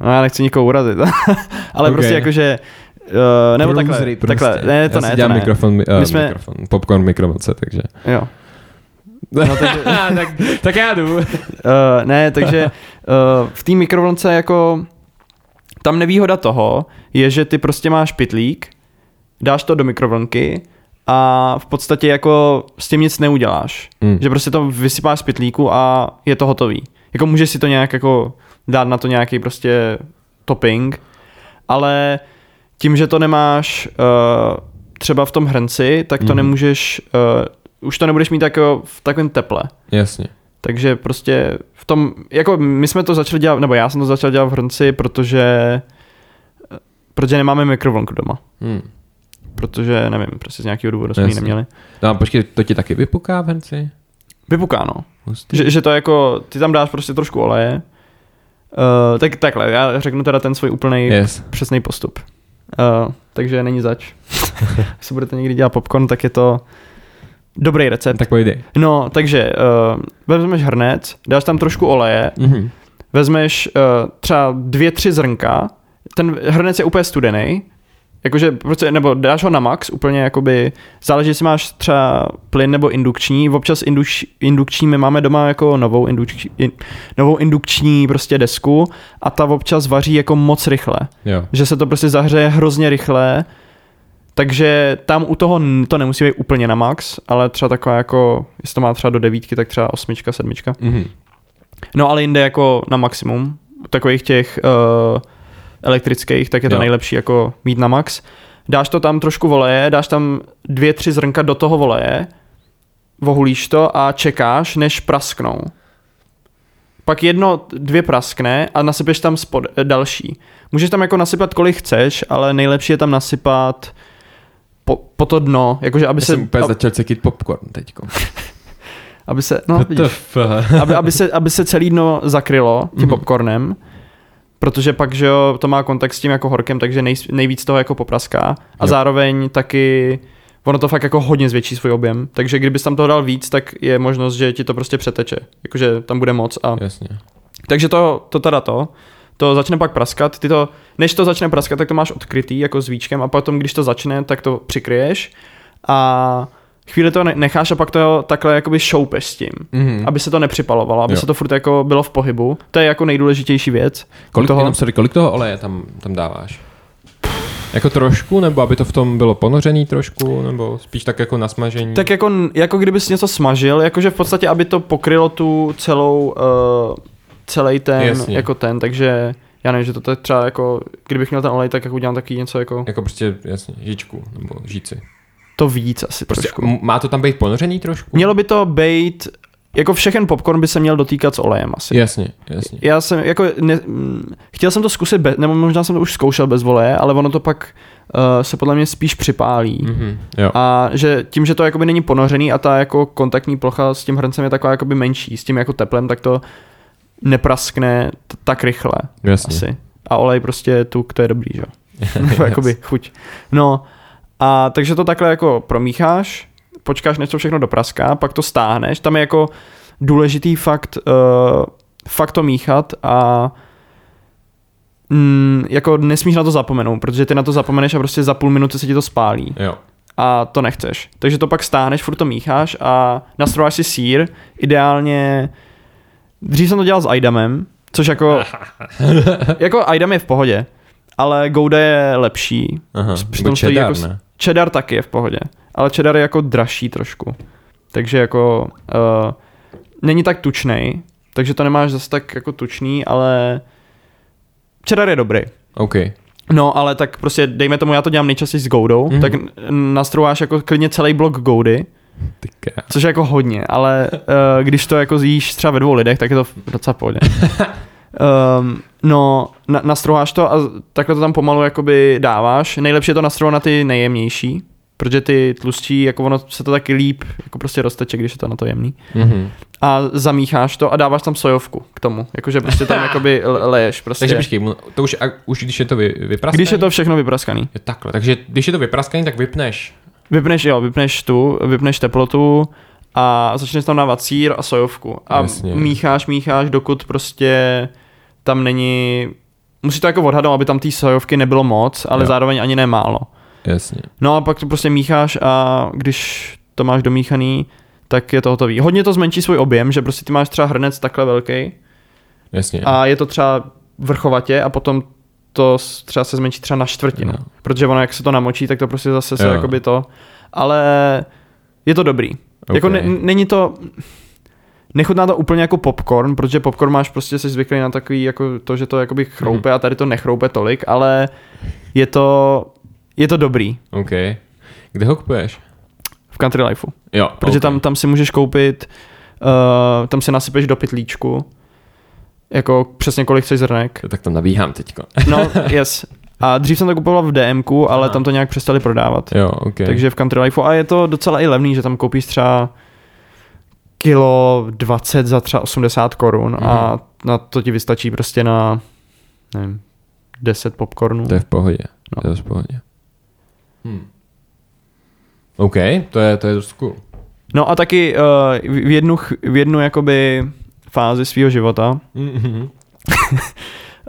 No já nechci nikoho urazit, ale Ok. prostě jakože, uh, nebo takhle, prostě. takhle, ne, to Já ne, to dělám ne. mikrofon, uh, My jsme- mikrofon, popcorn v mikrovlnce, takže. Jo. No, takže, tak, tak já jdu. Uh, ne, takže uh, v té mikrovlnce jako tam nevýhoda toho je, že ty prostě máš pitlík, dáš to do mikrovlnky a v podstatě jako s tím nic neuděláš. Mm. Že prostě to vysypáš z pitlíku a je to hotový. Jako můžeš si to nějak jako dát na to nějaký prostě topping, ale tím, že to nemáš uh, třeba v tom hrnci, tak to Mhm. nemůžeš, uh, už to nebudeš mít jako v takovém teple. Jasně. Takže prostě v tom, jako my jsme to začali dělat, nebo já jsem to začal dělat v hrnci, protože protože nemáme mikrovlnku doma. Hmm. Protože, nevím, prostě z nějakého důvodu jsme ji neměli. No a počkej, to ti taky vypuká v hrnci? Vypuká, no. Hustý. Že, že to jako, ty tam dáš prostě trošku oleje. Uh, tak takhle, já řeknu teda ten svůj úplný Yes. přesný postup. Uh, takže není zač. Když budete někdy dělat popcorn, tak je to dobrý recept. Tak pojdej. No, takže uh, vezmeš hrnec, dáš tam trošku oleje, Mhm. vezmeš uh, třeba dvě, tři zrnka, ten hrnec je úplně studený, jakože, prostě, nebo dáš ho na max, úplně jakoby, záleží, jestli máš třeba plyn nebo indukční, občas induč, indukční, my máme doma jako novou, indukční, in, novou indukční prostě desku a ta občas vaří jako moc rychle, Jo. že se to prostě zahřeje hrozně rychle, takže tam u toho to nemusí být úplně na max, ale třeba taková jako, jestli to má třeba do devítky, tak třeba osmička, sedmička. Mhm. No ale jinde jako na maximum, takových těch uh, elektrických, tak je to Jo. nejlepší jako mít na max. Dáš to tam trošku voleje, dáš tam dvě, tři zrnka do toho voleje, vohulíš to a čekáš, než prasknou. Pak jedno, dvě praskne a nasypeš tam spod, eh, další. Můžeš tam jako nasypat kolik chceš, ale nejlepší je tam nasypat po, po to dno, jakože aby Já se, jsem úplně a- začal cekit popcorn teďko. aby se, no, vidíš. Aby, aby, se, aby se celý dno zakrylo tím Mhm. popcornem, protože pak, že jo, to má kontakt s tím jako horkem, takže nej, nejvíc toho jako popraská a Jo. zároveň taky ono to fakt jako hodně zvětší svůj objem, takže kdybys tam toho dal víc, tak je možnost, že ti to prostě přeteče, jakože tam bude moc a Jasně. takže to, to teda to, to začne pak praskat, ty to, než to začne praskat, tak to máš odkrytý jako s víčkem a potom, když to začne, tak to přikryješ a chvíli to ne- necháš a pak to takhle jakoby šoupeš s tím, Mhm. aby se to nepřipalovalo, aby Jo. se to furt jako bylo v pohybu. To je jako nejdůležitější věc. Kolik, toho-. Jenom, sorry, kolik toho oleje tam, tam dáváš? Jako trošku, nebo aby to v tom bylo ponořený trošku, nebo spíš tak jako nasmažení? Tak jako, jako kdybys něco smažil, jakože v podstatě, aby to pokrylo tu celou, uh, celý ten, Jasně. jako ten, takže já nevím, že to je třeba jako, kdybych měl ten olej, tak jako udělám taky něco jako, Jako prostě, jasně, žičku, nebo žíci. to víc asi Prostě trošku. má to tam být ponořený trošku? Mělo by to být, jako všechen popcorn by se měl dotýkat s olejem asi. Jasně, jasně. Já jsem, jako, ne, mm, chtěl jsem to zkusit, bez, nebo možná jsem to už zkoušel bez voleje, ale ono to pak uh, se podle mě spíš připálí. Mhm, jo. A že tím, že to jakoby není ponořený a ta jako kontaktní plocha s tím hrncem je taková jakoby menší, s tím jako teplem, tak to nepraskne t- tak rychle Jasně. asi. A olej prostě tuk, to je dobrý, že? jo? Nebo jakoby chuť. No a takže to takhle jako promícháš, počkáš, než to všechno dopraská, pak to stáhneš, tam je jako důležitý fakt, uh, fakt to míchat a mm, jako nesmíš na to zapomenout, protože ty na to zapomeneš a prostě za půl minuty se ti to spálí Jo. a to nechceš. Takže to pak stáhneš, furt to mícháš a nastrováš si sír, ideálně, dřív jsem to dělal s Aidamem, což jako, jako Aidam je v pohodě, ale Gouda je lepší. Aha, Přitom cheddar, jako ne? Cheddar taky je v pohodě, ale cheddar je jako dražší trošku. Takže jako uh, není tak tučnej, takže to nemáš zase tak jako tučný, ale cheddar je dobrý. OK. No, ale tak prostě dejme tomu, já to dělám nejčastěji s Goudou, Mhm. mm-hmm. tak n- nastrouháš jako klidně celý blok Goudy, což je jako hodně, ale uh, když to jako zjíš třeba ve dvou lidech, tak je to docela pohodě. Um, no, na, nastrouháš to a takhle to tam pomalu jakoby dáváš. Nejlepší je to nastrouhat na ty nejjemnější, protože ty tlustší, jako ono se to taky líp, jako prostě rozteče, když je to na to jemný. Mhm. A zamícháš to a dáváš tam sojovku k tomu, jakože prostě tam jakoby le- leješ prostě. Takže počkej, to už, a, už když je to vy, vypraskaný? když je to všechno vypraskaný. Je takhle, takže když je to vypraskaný, tak vypneš. Vypneš, jo, vypneš tu, vypneš teplotu a začneš tam dávat sír a sojovku. A Jasně. mícháš, mícháš, dokud prostě tam není musí to jako odhadnout, aby tam té sojovky nebylo moc, ale Jo. zároveň ani ne málo. Jasně. No a pak to prostě mícháš a když to máš domíchaný, tak je to hotový. Hodně to zmenší svůj objem, že prostě ty máš třeba hrnec takhle velký Jasně. a je to třeba vrchovatě a potom to třeba se zmenší třeba na čtvrtinu. No. Protože ono, jak se to namočí, tak to prostě zase se Jo. jakoby to. Ale je to dobrý. Jako Ok. ne, není to... Nechutná to úplně jako popcorn, protože popcorn máš prostě jsi zvyklý na takový jako to, že to jakoby chroupe a tady to nechroupe tolik, ale je to, je to dobrý OK. Kde ho kupuješ? v Country Lifeu. Jo, Protože ok. tam, tam si můžeš koupit, uh, tam si nasypeš do pytlíčku, jako přesně kolik chceš zrnek. Tak to nabíhám teďko. No, yes. A dřív jsem to kupoval v DMku, ale Aha. tam to nějak přestali prodávat. Jo, OK. Takže v Country Lifeu. A je to docela i levný, že tam koupíš třeba kilo 20 za třeba 80 korun Mhm. a na to ti vystačí prostě na nevím, 10 popcornů. To je v pohodě. No. To je v pohodě. Hm. OK, to je, to je dost cool. No a taky uh, v jednu, v jednu jakoby fázi svého života Mm-hmm. uh,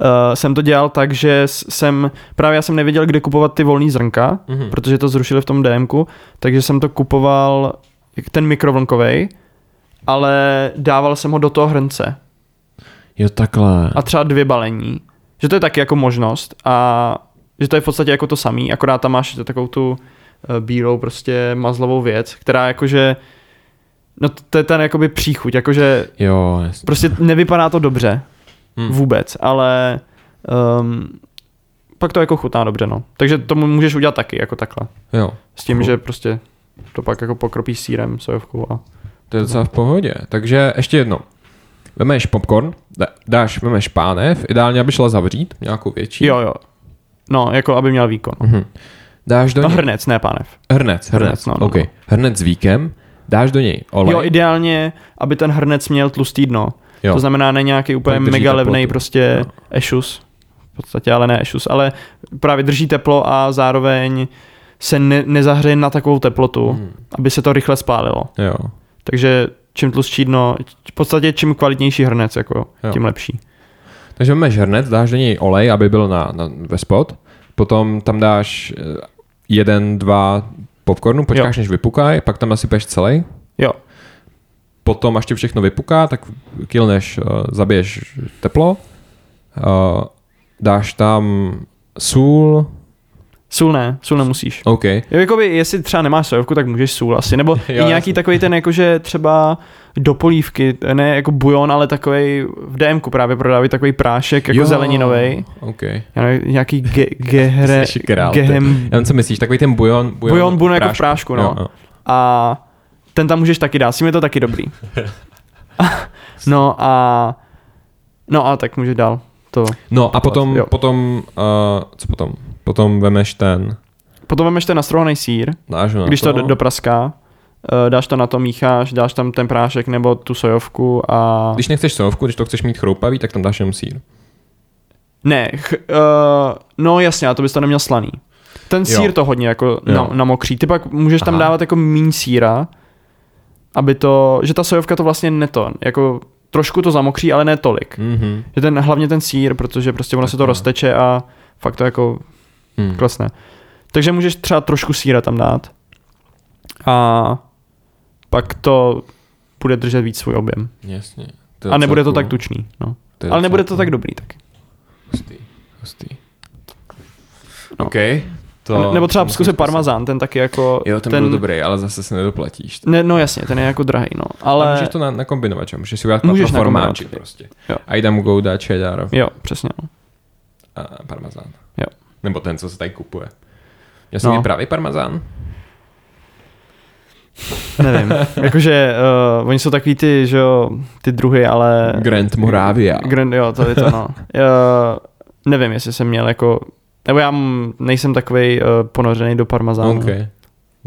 jsem to dělal tak, že jsem, právě já jsem nevěděl, kde kupovat ty volný zrnka, Mm-hmm. protože to zrušili v tom DMku, takže jsem to kupoval ten mikrovlnkovej, ale dával jsem ho do toho hrnce Jo, takhle. a třeba dvě balení, že to je taky jako možnost a že to je v podstatě jako to samý, akorát tam máš takovou tu eh, bílou prostě mazlovou věc, která jakože no to- to je ten jakoby příchuť, jakože Jo, prostě nevypadá to dobře Hm. vůbec, ale um, pak to jako chutná dobře, no. Takže to můžeš udělat taky, jako takhle. Jo, S tím, Cool. že prostě to pak jako pokropíš sírem, sojovkou a... to je docela v pohodě. Takže ještě jedno. Vemeš popcorn, dá- dáš, vemeš pánev, ideálně, aby šla zavřít, nějakou větší. Jo, jo. No, jako aby měl výkon. Mhm. Dáš do No hrnec, ne pánev. Hrnec, hrnec, Hrnec, no, no, OK. no. Hrnec s víkem, dáš do něj olej. Jo, ideálně, aby ten hrnec měl tlustý dno. Jo. To znamená ne nějaký úplně mega levný prostě Jo. ešus. V podstatě, ale ne ešus, ale právě drží teplo a zároveň se ne, nezahřeje na takovou teplotu, Mhm. aby se to rychle spálilo. Jo. Takže čím tlustší dno, v podstatě čím kvalitnější hrnec, jako, Jo. tím lepší. Takže vemeš hrnec, dáš do něj olej, aby byl na, na, ve spod, potom tam dáš eh, jeden, dva popcornu, počkáš, Jo. než vypukají, pak tam nasypeš celý, Jo, potom až ti všechno vypuká, tak kilneš, uh, zabiješ teplo, uh, dáš tam sůl, sůl ne, sůl nemusíš. OK, Jo, jakoby, jestli třeba nemáš sojovku, tak můžeš sůl asi, nebo Jo, i nějaký jasně. takový ten, jakože třeba do polívky, ne jako bujon, ale takový v DMku právě prodávají takový prášek, jako Jo, zeleninový. OK. Já nevím, nějaký ge, gehre, král, gehem, Já co myslíš, takový ten bujon, bujon, bujon, bujon jako v prášku, no. Jo, jo. A ten tam můžeš taky dát, s tím je to taky dobrý. no a, no a tak můžeš dál. To. No a potom, Jo. potom, uh, co potom? Potom vemeš ten, Potom vemeš ten nastrohaný sír, dáš ho na když to to do- dopraská, eh, dáš to na to, mícháš, dáš tam ten prášek nebo tu sojovku a... Když nechceš sojovku, když to chceš mít chroupavý, tak tam dáš jenom sír. Ne, ch, uh, no jasně, a to bys to neměl slaný. Ten Jo. sír to hodně jako na, namokří. Ty pak můžeš tam Aha. dávat jako míň síra, aby to, že ta sojovka to vlastně neto, jako trošku to zamokří, ale ne tolik. Mhm. Že ten, hlavně ten sír, protože prostě ono se to Takhle. rozteče a fakt to jako Hmm. klesne. Takže můžeš třeba trošku síra tam dát a pak to bude držet víc svůj objem. Jasně. To A nebude to docela tak tučný, no. je Ale nebude to tak dobrý taky. Hustý, hustý. No. OK. To, Nebo třeba to zkusit parmazán, ten taky jako... Jo, ten, byl dobrý, ale zase se nedoplatíš. Ne, no jasně, ten je jako drahý, no. Ale Ale... můžeš to na, nakombinovat, že? Můžeš si udělat Můžeš formáči prostě. Jo. A jde mu gouda, cheddar Jo, přesně. No. a parmazán. Nebo ten, co se tady kupuje. Já jsem No. pravý parmazán. Nevím. Jakože uh, oni jsou takový ty, že jo, ty druhy, ale... Grand Moravia. Grand, jo, to je to, no. Uh, nevím, jestli jsem měl jako... Nebo já nejsem takový uh, ponořený do parmazánu. OK. okay.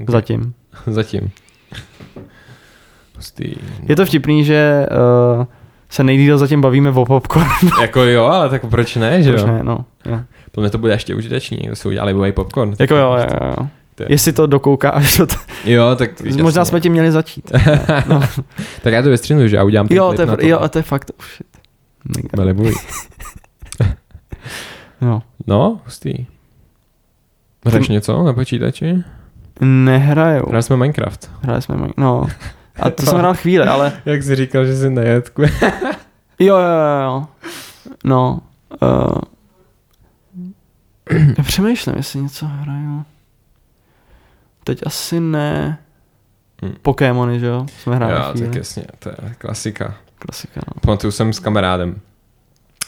Zatím. Zatím. Hustý. Je to vtipný, že uh, se nejdýl zatím bavíme o popcornu. Jako jo, ale tak proč ne, že Proč jo? ne, no. Jo. Podle mě to bude ještě užitečný, když se udělali bojový popcorn. Jako jo, jo, jo. To je- Jestli to dokoukáš, to t- Jo, tak možná jasně. jsme tím měli začít. No. Tak já to vystřihnu, že já udělám ten jo, to je, na fr- jo, a to je fakt. Oh shit. Mega. Jo. No, hustý. Hraješ něco na počítači? Nehraju. Hráli jsme Minecraft. Hráli jsme, Min- no. A to jsem hrál chvíli, ale Jak jsi říkal, že jsi nejet. jo, jo, jo, jo. No. Uh, já přemýšlím, jestli něco hraju. Teď asi ne. Hm. Pokémony, že jo? Jsme hráli Jo, chvíli. tak jasně, to je klasika. Klasika, no. Pamatuju jsem s kamarádem.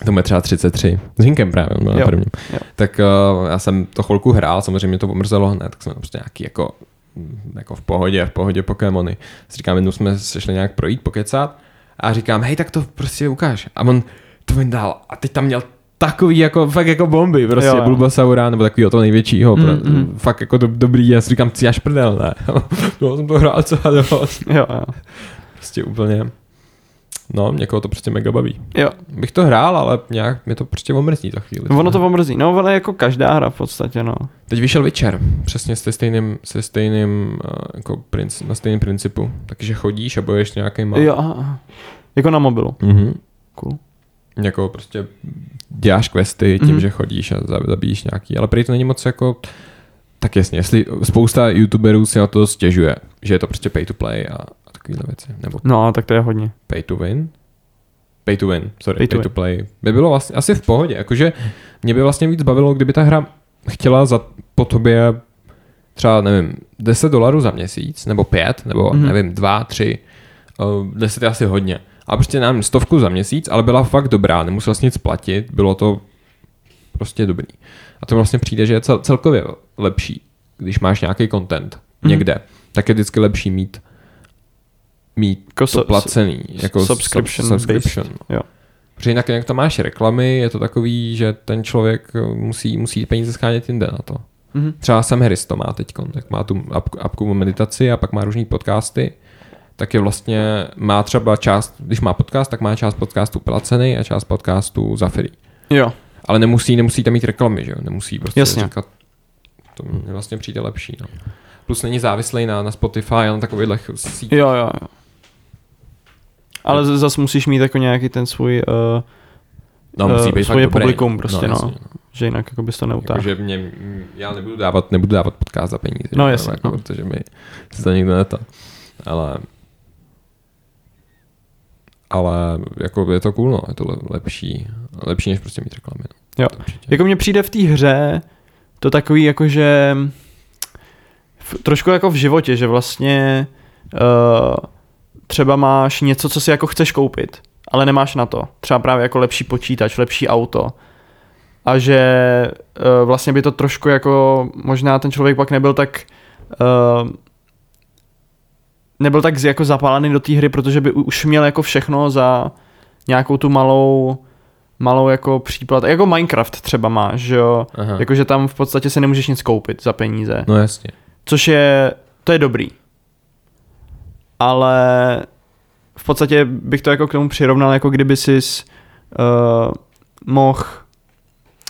To je třeba 33. S Hinkem právě, byl na Jo, prvním. jo. Tak uh, já jsem to chvilku hrál, samozřejmě mě to pomrzelo hned, tak jsme prostě nějaký jako, mm, jako v pohodě, v pohodě Pokémony. Si říkám, jednou jsme se šli nějak projít, pokecat a říkám, hej, tak to prostě ukáž. A on to vyndal a teď tam měl takový jako, fakt jako bomby, prostě Jo, jo. Bulbasaura, nebo takového toho největšího, Mm, mm, mm. fakt jako do, dobrý, já si říkám, ty až prdel, ne. no, jsem to hrál co dost. Jo, jo. Prostě úplně, no, někoho to prostě mega baví. Jo, Bych to hrál, ale nějak mě to prostě omrzí za chvíli. ono to pomrzí. No, ono je jako každá hra v podstatě, no. Teď vyšel Witcher, přesně se stejným, se stejným uh, jako princ, na stejném principu. Takže chodíš a bojuješ nějaký. Jo, aha. Jako na mobilu. Mhm. Cool. Jako prostě děláš questy tím, Mhm. že chodíš a za- zabíjíš nějaký, ale prý to není moc jako tak jasně, jestli spousta youtuberů si na to stěžuje, že je to prostě pay to play a, a takovéhle věci, nebo No, tak to je hodně. pay to win. Pay to win, sorry, Pay pay to to, play. By bylo vlastně asi v pohodě, jakože mě by vlastně víc bavilo, kdyby ta hra chtěla za, po tobě třeba, nevím, 10 dolarů za měsíc, nebo 5, nebo Mhm. mm. nevím, 2, 3, uh, 10 je asi hodně. A prostě nevím, stovku za měsíc, ale byla fakt dobrá, nemusel jsi nic platit, bylo to prostě dobrý. A to vlastně přijde, že je cel, celkově lepší, když máš nějaký content Mhm. někde, tak je vždycky lepší mít mít Jako to placený, jako subscription sub, subscription. based, jo. Protože jinak, jak to máš reklamy, je to takový, že ten člověk musí, musí peníze schánět jinde na to. Mhm. Třeba Sam Harris to má teď, tak má tu apku, apku meditaci a pak má různý podcasty, tak je vlastně, má třeba část, když má podcast, tak má část podcastu placený a část podcastu za free. Jo, Ale nemusí, nemusí tam mít reklamy, že jo? Nemusí prostě Jasně. říkat, to mi vlastně přijde lepší, no. Plus není závislý na, na Spotify, ale na takovýchhle sítích. jo, jo. jo. Ale z- zas musíš mít jako nějaký ten svůj, uh, No, musí eh, být svoje fakt dobrý. publikum prostě, no. jasně, no. že jinak jako bys to neutáhl. Jakože mě, m, já nebudu dávat, nebudu dávat podcast za peníze. No, že? jasně, Jako, no. Protože mi se to nikdo neto. Ale ale jako je to cool, no, je to le- lepší, lepší než prostě mít reklamy. No. Jo. Jako mně přijde v té hře to takový jako, že v, trošku jako v životě, že vlastně uh, třeba máš něco, co si jako chceš koupit, ale nemáš na to. Třeba právě jako lepší počítač, lepší auto. A že uh, vlastně by to trošku jako, možná ten člověk pak nebyl tak uh, nebyl tak z- jako zapálený do té hry, protože by už měl jako všechno za nějakou tu malou malou jako příplat. Jako Minecraft třeba máš, že jo? Aha. Jakože tam v podstatě si nemůžeš nic koupit za peníze. No jasně. Což je, to je dobrý. Ale v podstatě bych to jako k tomu přirovnal, jako kdyby jsi uh, mohl,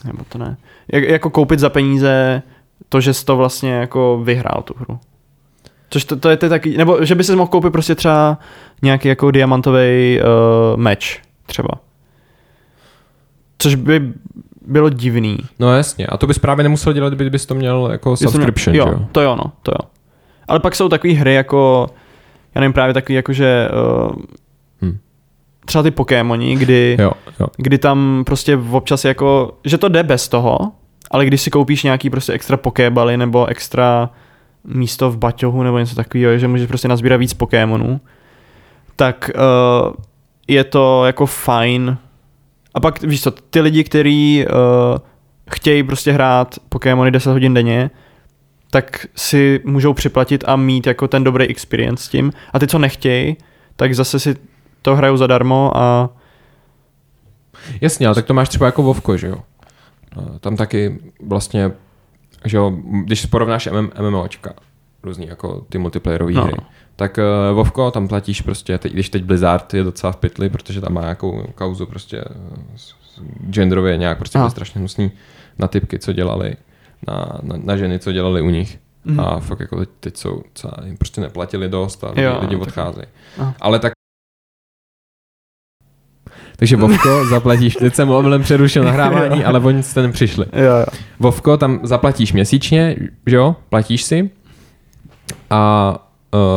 nebo to ne, jak, jako koupit za peníze to, že jsi to vlastně jako vyhrál tu hru. Což to, to je to taky, nebo že by si mohl koupit prostě třeba nějaký jako diamantový uh, meč třeba. Což by bylo divný. No jasně. A to bys právě nemusel dělat, kdyby bys to měl jako subscription, ne- jo, jo, to jo, no, to jo. Ale pak jsou takové hry jako, já nevím, právě takový jako, že uh, Hm. třeba ty Pokémoni, kdy, Jo, jo. kdy tam prostě občas jako, že to jde bez toho, ale když si koupíš nějaký prostě extra Pokébaly nebo extra místo v baťohu nebo něco takového, že můžeš prostě nazbírat víc Pokémonů, tak uh, je to jako fajn. A pak víš co, ty lidi, kteří uh, chtějí prostě hrát Pokémony 10 hodin denně, tak si můžou připlatit a mít jako ten dobrý experience s tím. A ty, co nechtějí, tak zase si to hrajou zadarmo a Jasně, ale tak to máš třeba jako Vovko, že jo? A Tam taky vlastně, že jo, když porovnáš MM, MMOčka, různý jako ty multiplayerové No. hry, tak uh, Vovko tam platíš prostě, teď, když teď Blizzard je docela v pytli, protože tam má nějakou kauzu prostě eh, s- s- genderově nějak prostě byly strašně hnusný na typky, co dělali, na, na, na ženy, co dělali u nich. Mhm. A fakt jako teď, teď jsou, co jim prostě neplatili dost a lidi, Jo, lidi tak- odcházejí. Aha. Ale tak Takže Vovko zaplatíš, teď jsem omylem přerušil nahrávání, ale oni jste nepřišli. Jo, jo. Vovko tam zaplatíš měsíčně, že jo, platíš si a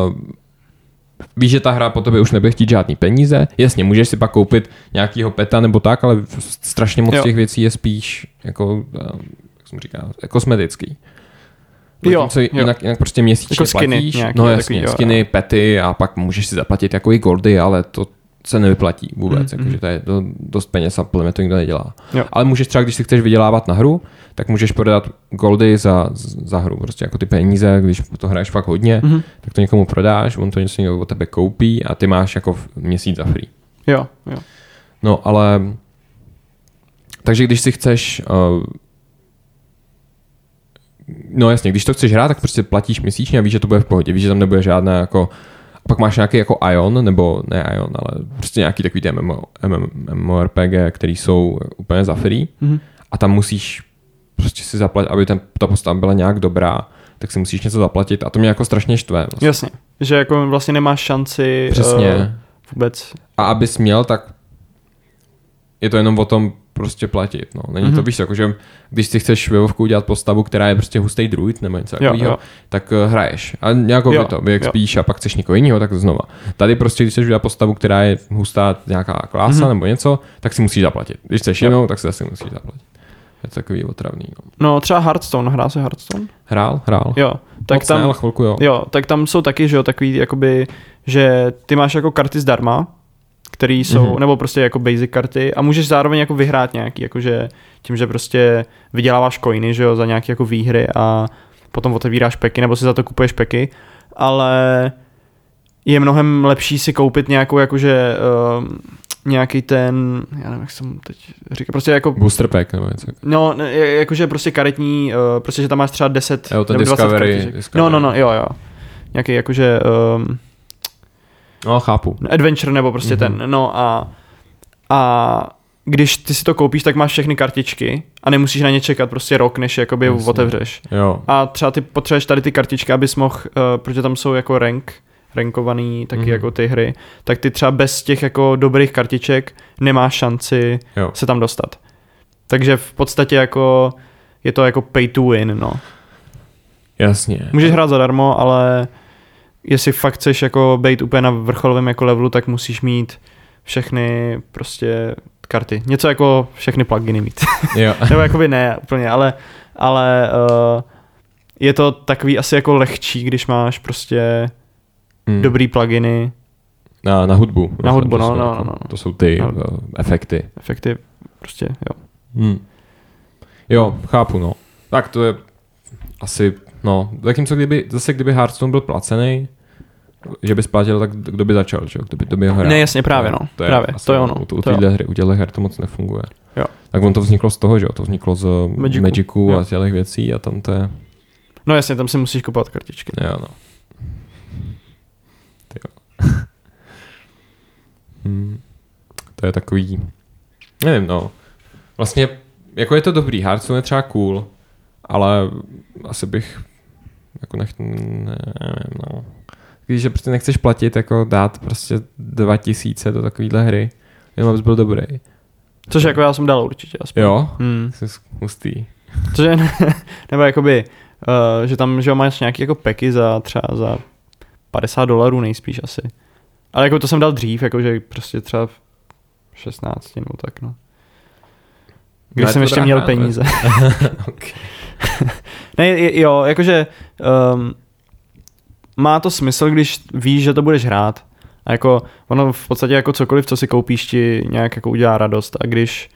uh, víš, že ta hra po tobě už nebude chtít žádný peníze. Jasně, můžeš si pak koupit nějakýho peta nebo tak, ale strašně moc Jo. těch věcí je spíš jako, uh, jak jsem říkal, kosmetický. Jo, Zatímco jo. jinak, jinak prostě měsíčně Jako skiny platíš, nějaký, no takový, jasně, jo, skiny, pety a pak můžeš si zaplatit jako i goldy, ale to se nevyplatí vůbec, Mm, jakože to je to dost peněz a podle mě to nikdo nedělá. Jo. Ale můžeš třeba, když si chceš vydělávat na hru, tak můžeš prodat goldy za, za hru, prostě jako ty peníze, když to hraješ fakt hodně, Mhm. tak to někomu prodáš, on to něco někdo od tebe koupí a ty máš jako měsíc za free. Jo, jo. No, ale takže když si chceš uh, No jasně, když to chceš hrát, tak prostě platíš měsíčně a víš, že to bude v pohodě. Víš, že tam nebude žádná jako pak máš nějaký jako Ion, nebo ne Ion, ale prostě nějaký takový ty MMO, MM, MMORPG, který jsou úplně za free Mhm. a tam musíš prostě si zaplatit, aby ten, ta postava byla nějak dobrá, tak si musíš něco zaplatit a to mě jako strašně štve. Vlastně. Jasně. Že jako vlastně nemáš šanci Přesně. Uh, vůbec. A abys měl, tak je to jenom o tom prostě platit. No. Není mm-hmm. to Mhm. víš, jako, že když si chceš ve Vovku udělat postavu, která je prostě hustý druid nebo něco takového, tak uh, hraješ. A nějakou Jo, to, vyexpíš a pak chceš někoho jiného, tak znova. Tady prostě, když chceš udělat postavu, která je hustá nějaká klása Mhm. mm-hmm. nebo něco, tak si musíš zaplatit. Když chceš Jo. jinou, tak si zase musíš zaplatit. Je to takový otravný. No. No třeba Hearthstone, hrál se Hearthstone? Hrál? Hrál. Jo. Tak Moc ne, tam, ale chvilku jo. jo, tak tam jsou taky, že jo, takový jakoby, že ty máš jako karty zdarma, který jsou, Mhm. mm-hmm. nebo prostě jako basic karty a můžeš zároveň jako vyhrát nějaký, jakože tím, že prostě vyděláváš coiny, že jo, za nějaké jako výhry a potom otevíráš peky, nebo si za to kupuješ peky, ale je mnohem lepší si koupit nějakou jakože uh, nějaký ten, já nevím, jak jsem teď říkal, prostě jako Booster pack nebo něco. No, jakože prostě karetní, uh, prostě, že tam máš třeba 10 Jo, to nebo 20 Discovery- kartiček. Discovery. No, no, no, jo, jo. Nějaký jakože um, No, chápu. adventure nebo prostě Mhm. mm-hmm. ten, no a, a když ty si to koupíš, tak máš všechny kartičky a nemusíš na ně čekat prostě rok, než jakoby Jasně. otevřeš. Jo. A třeba ty potřebuješ tady ty kartičky, abys mohl, uh, protože tam jsou jako rank, rankovaný taky Mhm. mm-hmm. jako ty hry, tak ty třeba bez těch jako dobrých kartiček nemáš šanci Jo. se tam dostat. Takže v podstatě jako je to jako pay to win, no. Jasně. Můžeš hrát zadarmo, ale jestli fakt chceš jako být úplně na vrcholovém jako levelu, tak musíš mít všechny prostě karty. Něco jako všechny pluginy mít. Jo. Nebo jakoby ne úplně, ale, ale uh, je to takový asi jako lehčí, když máš prostě Hmm. dobrý pluginy, Na, na hudbu. Na hudbu, to no, jsou, no, no, no. To jsou ty No. uh, efekty. efekty, prostě jo. Hmm. Jo, chápu, no. Tak to je asi, no, zatímco kdyby, zase kdyby Hearthstone byl placený, že by splatil, tak kdo by začal, že? Kdo by, kdo by ho hrál. Ne, jasně, právě, no. To je, Právě, asi to je ono, U, u to hry, u těchto her to moc nefunguje. Jo. Tak on to vzniklo z toho, že jo? To vzniklo z Magicu. Magicu, Magicu Jo. a těchto věcí a tam to je, No jasně, tam si musíš kupovat kartičky. jo, no. Ty jo. hmm. To je takový, nevím, no. Vlastně, jako je to dobrý, Hearthstone je třeba cool, ale asi bych jako nech, ne, nevím, no. Když že prostě nechceš platit, jako dát prostě 2000 do takovýhle hry, jenom abys byl dobrý. Což jako já jsem dal určitě aspoň. Jo? Hmm. Jsi hustý. Cože, nebo jakoby, uh, že tam, že máš nějaký jako peky za třeba za 50 dolarů nejspíš asi. Ale jako to jsem dal dřív, jakože prostě třeba v 16 nebo tak, no. Když No, je jsem ještě měl peníze. okay. ne, jo, jakože um, má to smysl, když víš, že to budeš hrát. A jako ono v podstatě jako cokoliv, co si koupíš, ti nějak jako udělá radost. A když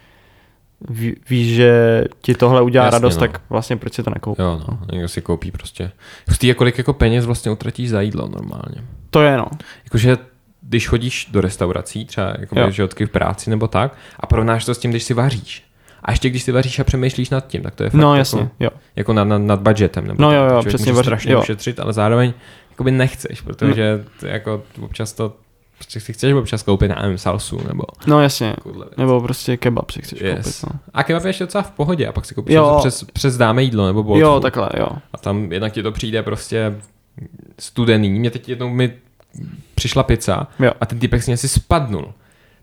ví, víš, že ti tohle udělá Jasně, radost, no. tak vlastně proč si to nekoupíš? Jo, no, někdo si koupí prostě. Hustý je, kolik jako peněz vlastně utratíš za jídlo normálně. To je no. Jakože když chodíš do restaurací, třeba jako že v práci nebo tak, a porovnáš to s tím, když si vaříš. A ještě když si vaříš a přemýšlíš nad tím, tak to je fakt No jako, jasně, jo. jako nad, nad, nad budgetem. Nebo No tak. jo, jo, přesně, Může vař- strašně jo. ušetřit, ale zároveň jakoby nechceš, protože to jako občas to prostě si chceš občas koupit, nevím, salsu nebo No jasně. Nebo prostě kebab si chceš Yes. koupit, no. A kebab je ještě docela v pohodě a pak si koupíš přes, přes dáme jídlo nebo bolt Jo, takhle, jo. A tam jednak ti to přijde prostě studený. Mě teď jednou mi přišla pizza Jo. a ten typek si asi spadnul.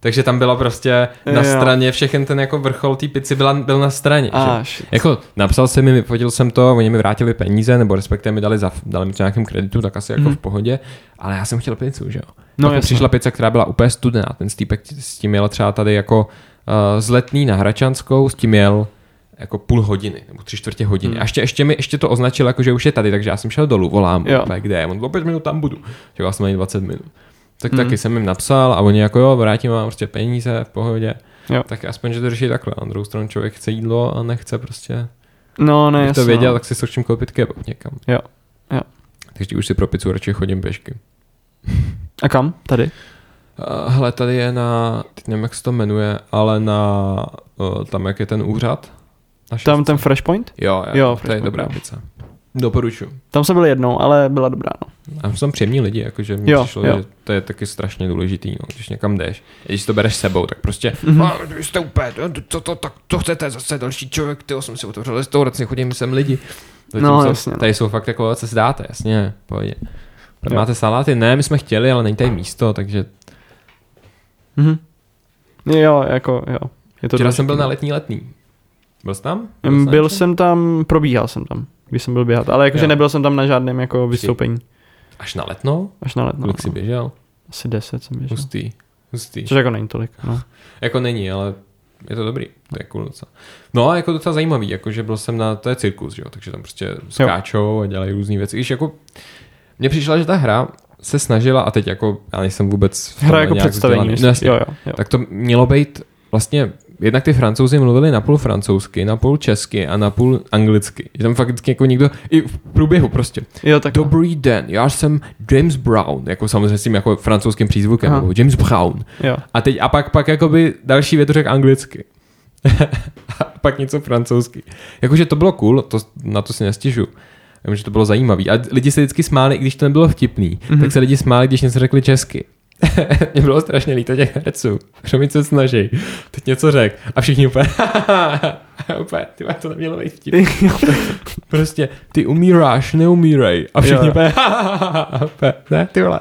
Takže tam bylo prostě na Jo. straně, všechen ten jako vrchol té pici byla, byl na straně. A, že? shit. Jako napsal jsem mi, vyfotil jsem to, oni mi vrátili peníze, nebo respektive mi dali, za, dali mi to nějakým kreditu, tak asi jako Mhm. v pohodě, ale já jsem chtěl pizzu, že jo. No Pak přišla pizza, která byla úplně studená. Ten stýpek s tím jel třeba tady jako uh, z Letný na Hračanskou, s tím jel jako půl hodiny, nebo tři čtvrtě hodiny. Hmm. A ještě, ještě mi ještě to označil, jako, že už je tady, takže já jsem šel dolů, volám, Jo. kde je, on bylo pět minut, tam budu. Čekal jsem na něj 20 minut. Tak Hmm. taky jsem jim napsal a oni jako jo, vrátím vám prostě peníze v pohodě. Jo. Tak aspoň, že to řeší takhle. Na druhou stranu člověk chce jídlo a nechce prostě, No, ne, bych jasně, to věděl, no. tak si skočím koupit kebab někam. Jo, jo. Takže už si pro pizzu radši chodím pěšky. A kam? Tady? Uh, hele, tady je na, teď nevím, jak se to jmenuje, ale na, uh, tam, jak je ten úřad. Na Tam ten Fresh Point? Jo, jo, Jo, jo to je Fresh dobrá Point, pizza. Doporučuji. Tam jsem byl jednou, ale byla dobrá, no. A jsou příjemní lidi, jakože mi Jo, přišlo, jo. že to je taky strašně důležitý, no, když někam jdeš. Když to bereš s sebou, tak prostě, Mhm. mm-hmm. a, vy jste úplně, to, to, tak to chcete zase další člověk, ty jsem si otevřel restauraci, chodím sem lidi. No, co, jasně, no. Tady jsou fakt jako, co si dáte, jasně, pohodě. Máte saláty? Ne, my jsme chtěli, ale není tady místo, takže Mhm. Jo, jako, jo. Je to včera důležitý, jsem byl no. na letní letný. Byl jsi tam? Byl, byl jsem tam, probíhal jsem tam, když jsem byl běhat, ale jakože Jo. nebyl jsem tam na žádném jako vystoupení. Až na letnou? Až na letno. Kolik jsi No. běžel? Asi 10 jsem běžel. Hustý. Hustý. Což jako není tolik, no. Jako není, ale je to dobrý. To je cool docela. No a jako docela zajímavý, jakože byl jsem na, to je cirkus, že jo, takže tam prostě skáčou a dělají různé věci. Když jako, mně přišla, že ta hra se snažila, a teď jako, já nejsem vůbec Hra jako představení. vzdělaný. No, jasně. jo, jo, jo. Tak to mělo být vlastně, jednak ty francouzi mluvili napůl francouzsky, napůl česky a napůl anglicky. Že tam fakt jako někdo, i v průběhu prostě. Jo, tak Dobrý den, já jsem James Brown, jako samozřejmě s tím jako francouzským přízvukem, Aha. nebo James Brown. jo. A teď a pak, pak jakoby další větu řekl anglicky. a pak něco francouzsky. Jakože to bylo cool, to, na to si nestěžu. Vím, že to bylo zajímavé. A lidi se vždycky smáli, i když to nebylo vtipný, Mhm. mm-hmm. tak se lidi smáli, když něco řekli česky. Mně bylo strašně líto těch herců. Promiň se snaží. Teď něco řek. A všichni úplně, úplně, ty to nemělo být vtip. Prostě, ty umíráš, neumírej. A všichni úplně, úplně, ne, ty vole.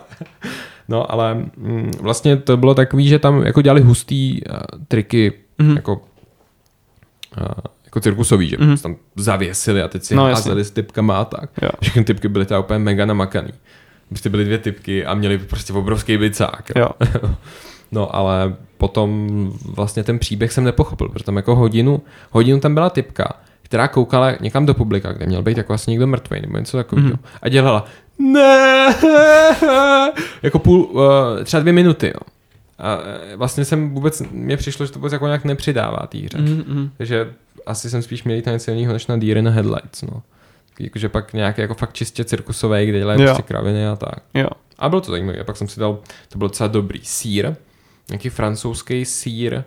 No, ale mm, vlastně to bylo takový, že tam jako dělali hustý uh, triky, Mhm. jako, uh, jako cirkusový, že Mhm. mm. tam zavěsili a teď si No, házeli s typkama a tak. Jo. Všechny typky byly teda úplně mega namakaný. Prostě byly dvě typky a měli prostě obrovský bicák. Jo. No ale potom vlastně ten příběh jsem nepochopil, protože tam jako hodinu, hodinu tam byla typka, která koukala někam do publika, kde měl být jako asi někdo mrtvý nebo něco takového. Mm-hmm. A dělala ne, jako půl, uh, třeba dvě minuty, jo. A eh, vlastně jsem vůbec, mně přišlo, že to vůbec jako nějak nepřidává té hře. Mhm, mhm. Takže asi jsem spíš měl jít na něco jiného než na Deer in the Headlights, no. Jakože pak nějaký jako fakt čistě cirkusový, kde dělají prostě kraviny a tak. Jo. A bylo to zajímavé. A pak jsem si dal, to byl docela dobrý sír, nějaký francouzský sír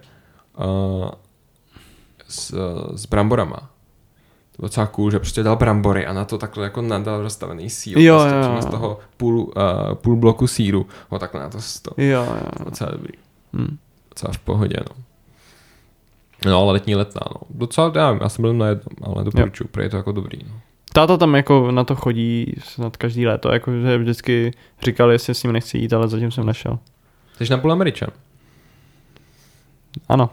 uh, s, s bramborama. To bylo docela cool, že prostě dal brambory a na to takhle jako nadal rozstavený sír. Jo, prostě jo, jo. z toho půl, uh, půl bloku síru. Ho takhle na to sto. Jo, jo. Docela dobrý. Hm. Docela v pohodě, no. No, ale letní letná, no. Docela, já, já jsem byl na jednom, ale doporučuji, protože je to jako dobrý, no. Táta tam jako na to chodí snad každý léto, jako že vždycky říkal, jestli s ním nechci jít, ale zatím jsem nešel. Jsi napůl američan? Ano.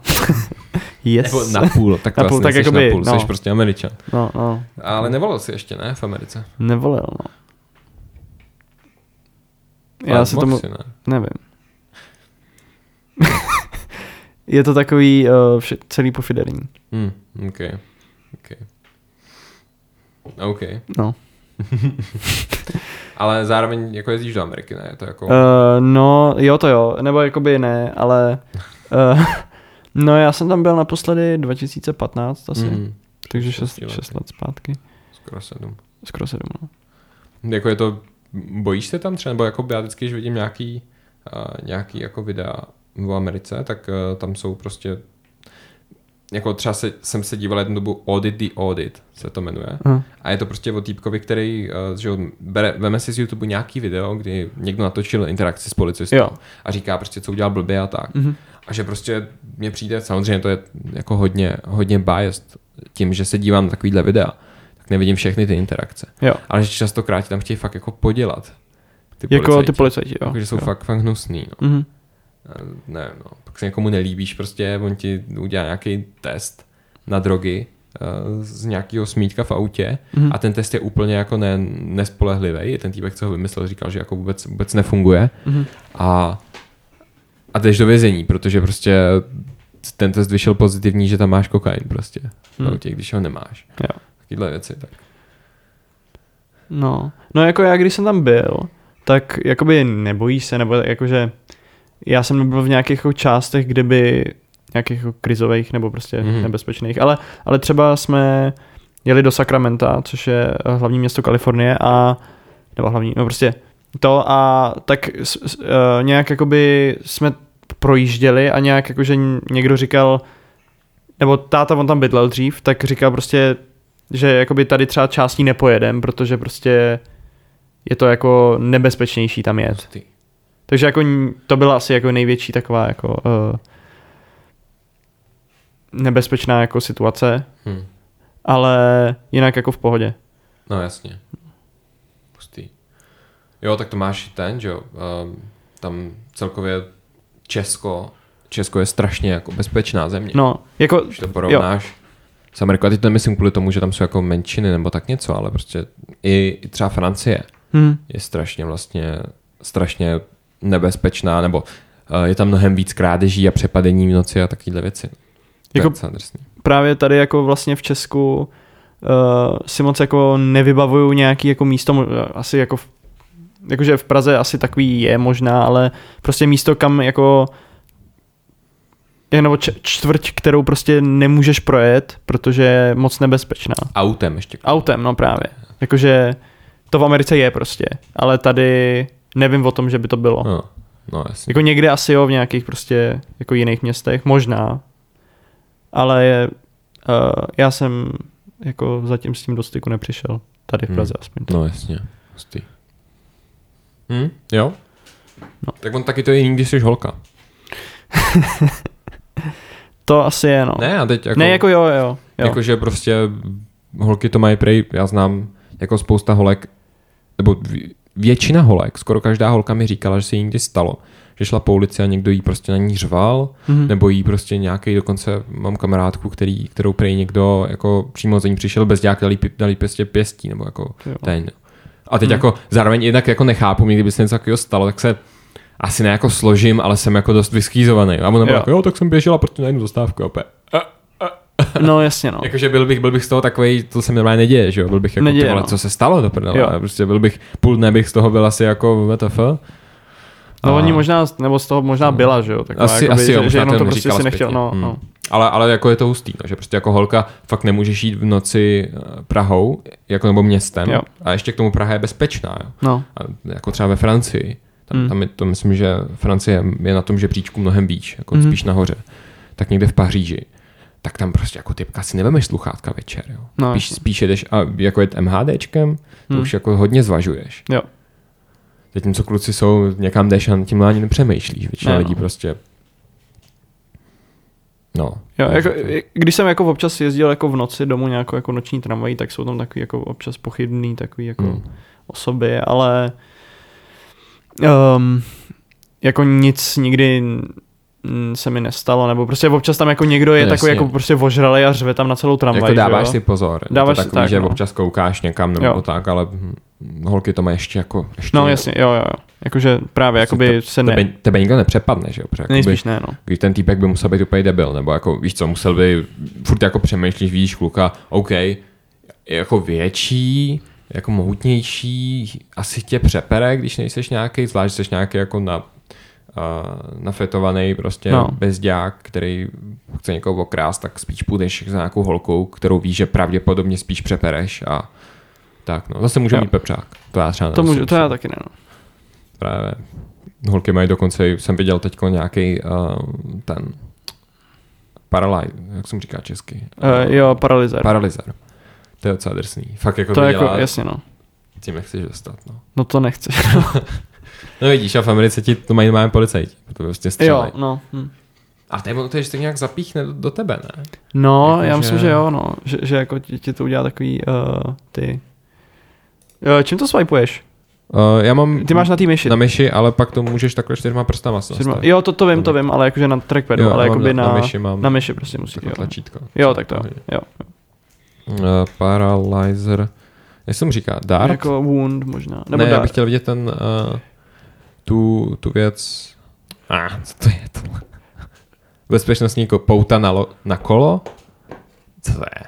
yes. Nebo napůl, tak to Napůl, asi tak jakoby, napůl, no. jsi prostě američan. No, no. Ale nevolil jsi ještě, ne, v Americe? Nevolil, no. Já se tomu, Si, ne? nevím. je to takový uh, vše, celý pofiderní. Hmm, OK. OK. OK. No. Ale zároveň jako jezdíš do Ameriky, ne? Je to jako... Uh, no, jo to jo, nebo jakoby ne, ale uh, no já jsem tam byl naposledy 2015 asi, mm. takže šesti 6, lety. 6 let zpátky, skoro sedm. skoro 7, no. Jako je to, bojíš se tam třeba, nebo jako já vždycky, když vidím nějaký, uh, nějaký jako videa v Americe, tak uh, tam jsou prostě jako třeba se, jsem se díval jednu dobu Audit the Audit se to jmenuje. Aha. A je to prostě o týpkovi, který uh, že bere, veme si z YouTube nějaký video, kdy někdo natočil interakci s policistou Jo. a říká prostě, co udělal blbě a tak. Mhm. A že prostě mně přijde, samozřejmě to je jako hodně, hodně biased tím, že se dívám na takovýhle videa, tak nevidím všechny ty interakce. Jo. Ale že častokrát tam chtějí fakt jako podělat. Ty Jako policajti. ty policajti, jo. Jako, že jsou jo. fakt, fakt hnusný. No. Mhm. Eh, ne, no, pak se někomu nelíbíš, prostě on ti udělá nějaký test na drogy eh, z nějakého smítka v autě Mhm. a ten test je úplně jako ne, nespolehlivý. Ten týpek, co ho vymyslel, říkal, že jako vůbec, vůbec nefunguje Mhm. a, a jdeš do vězení, protože prostě ten test vyšel pozitivní, že tam máš kokain prostě v Hmm. autě, když ho nemáš. Jo. Takovýhle věci, tak. No, no jako já, když jsem tam byl, tak jakoby nebojíš se, nebo jakože já jsem nebyl v nějakých jako částech, kde by nějakých jako krizových nebo prostě mm. nebezpečných, ale, ale třeba jsme jeli do Sacramento, což je eh, hlavní město Kalifornie a nebo hlavní, no prostě to a tak s, s, uh, nějak jakoby jsme projížděli a nějak jakože někdo říkal, nebo táta on tam bydlel dřív, tak říkal prostě, že jakoby tady třeba částí nepojedem, protože prostě je to jako nebezpečnější tam jet. Takže jako to byla asi jako největší taková jako uh, nebezpečná jako situace, Hm. ale jinak jako v pohodě. No jasně. Pustý. Jo, tak to máš ten, že jo. Um, tam celkově Česko, Česko je strašně jako bezpečná země. No, jako, Když to porovnáš s Amerikou, a teď to nemyslím kvůli tomu, že tam jsou jako menšiny nebo tak něco, ale prostě i, i třeba Francie hm, je strašně vlastně, strašně nebezpečná, nebo uh, je tam mnohem víc krádeží a přepadení v noci a takovéhle věci. Jako- právě tady jako vlastně v Česku uh, si moc jako nevybavuju nějaký jako místo, asi jako v, jakože v Praze asi takový je možná, ale prostě místo, kam jako je nebo čtvrť, kterou prostě nemůžeš projet, protože je moc nebezpečná. Autem ještě. Autem, no právě. Jakože to v Americe je prostě, ale tady nevím o tom, že by to bylo. No, no jasně. Jako někde asi jo, v nějakých prostě jako jiných městech, možná. Ale je, uh, já jsem jako zatím s tím do styku nepřišel. Tady v Hmm. Praze aspoň. No jasně, hustý. Hm, jo? No. Tak on taky to je jiný, když jsi holka. To asi je, no. Ne, a teď jako, ne jako jo, jo. jo. jakože prostě holky to mají prej, já znám jako spousta holek, nebo většina holek, skoro každá holka mi říkala, že se jí někdy stalo, že šla po ulici a někdo jí prostě na ní řval, Mhm. nebo jí prostě nějaký, dokonce mám kamarádku, který, kterou prej někdo jako přímo za ní přišel bez dělák, dali, dali prostě pěstí, nebo jako Jo. ten. A teď Hmm. jako zároveň jednak jako nechápu, mě kdyby se něco takového stalo, tak se asi ne jako složím, ale jsem jako dost vyschýzovaný. A on byl Jo. jako, jo, tak jsem běžela prostě na jednu zastávku. A opět. No jasně, no. Jakože byl bych, byl bych z toho takový, to se mi normálně neděje, že jo? Byl bych jako, Neděje, vole, no. co se stalo do prdele? Jo. Prostě byl bych, půl dne bych z toho byl asi jako WTF. No A- oni možná, nebo z toho možná byla, že jo? Taková, Asi- jakoby, asi jo, že, že možná jenom to prostě si nechtěl, no, Hmm. no. Ale, ale jako je to hustý, no, že prostě jako holka fakt nemůžeš jít v noci eh, Prahou, jako nebo městem. Jo. A ještě k tomu Praha je bezpečná, jo. no. A jako třeba ve Francii. Tam, Hmm. tam je to myslím, že Francie je na tom žebříčku mnohem výš, jako Mhm. spíš nahoře. Tak někde v Paříži. Tak tam prostě jako typka si nevemeš sluchátka večer, jo. No, spíš, jasně. spíš jedeš a jako jet MHDčkem, to Hmm. už jako hodně zvažuješ. Jo. Zatímco kluci jsou, někam jdeš a tím ani nepřemýšlíš. Většina Ne, no. lidí prostě No. Jo, jako, když jsem jako občas jezdil jako v noci domů nějakou jako noční tramvají, tak jsou tam takový jako občas pochybný takový jako Hmm. osoby, ale um, jako nic nikdy se mi nestalo, nebo prostě občas tam jako někdo je No, takový jasně. jako prostě vožralej a řve tam na celou tramvaj, jako dáváš si pozor. Dáváš to takový, tak, že no. občas koukáš někam nebo Jo. tak, ale hm, holky to mají ještě jako... Ještě No jasně, jo, jo, jo. Jakože právě, jakoby to, se tebe, ne, tebe nikdo nepřepadne, že jo? Protože jakoby- nejspíš ne, no. Když ten týpek by musel být úplně debil, nebo jako, víš co, musel by, furt jako přemýšlíš, vidíš kluka, OK, je jako větší, jako mohutnější, asi tě přepere, když nejseš nějaký, zvlášť jsi nějaký jako na, uh, nafetovaný prostě No. bezďák, který chce někoho okrást, tak spíš půjdeš za nějakou holkou, kterou víš, že pravděpodobně spíš přepereš a tak no, zase může Jo. mít pepřák. To já třeba To, můžu, to já taky ne, no. Právě. Holky mají dokonce, jsem viděl teď nějaký uh, ten paralyze, jak jsem říká česky. Uh, jo, paralyzer. Paralyzer. To je docela drsný. Fakt jako to to jako, dělá, jasně, no. tím nechceš dostat. No. No to nechci. no vidíš, a v Americe ti to mají máme policajti. To prostě jo, střelej. no. Hm. A to je, to je, že to nějak zapíchne do, do tebe, ne? No, Jako, já že- myslím, že jo, no. Že, že jako ti, ti to udělá takový uh, ty... Uh, čím to swipeuješ? Uh, já mám Ty máš na té myši. na myši, ale pak to můžeš takhle čtyřma prstama Čtyřma-. Jo, to, to vím, to vím, ale jakože na trackpadu, Jo, ale jakoby na, na, myši mám na myši prostě musí. Jo, tlačítko. jo tak to jo. jo. Uh, paralyzer. Jak se mu říká? Dart? Jako wound možná. Nebo ne, já dart. bych chtěl vidět ten, uh, tu, tu věc. A, ah, co to je tohle? Bezpečnostní jako pouta na, lo, na kolo? Co to je?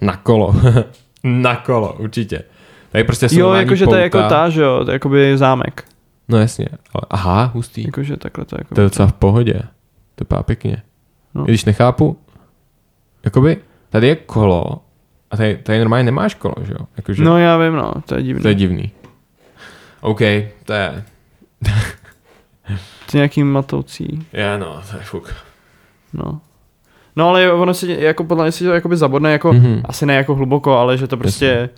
Na kolo. na kolo, určitě. Tady prostě Jo, jakože to je jako ta, že jo, to je jakoby zámek. No jasně. Aha, hustý. Jakože takhle to je jako... To je docela v pohodě. To vypadá pěkně. No. Když nechápu, jakoby tady je kolo a tady, tady normálně nemáš kolo, že jo? Jakože, No já vím, no, to je divné. to je divný. OK, to je, Je nějaký matoucí, je no, to je fuk. no. No ale ono si, jako podle mě si to jakoby zabodne, jako, Mhm. asi ne jako hluboko, ale že to prostě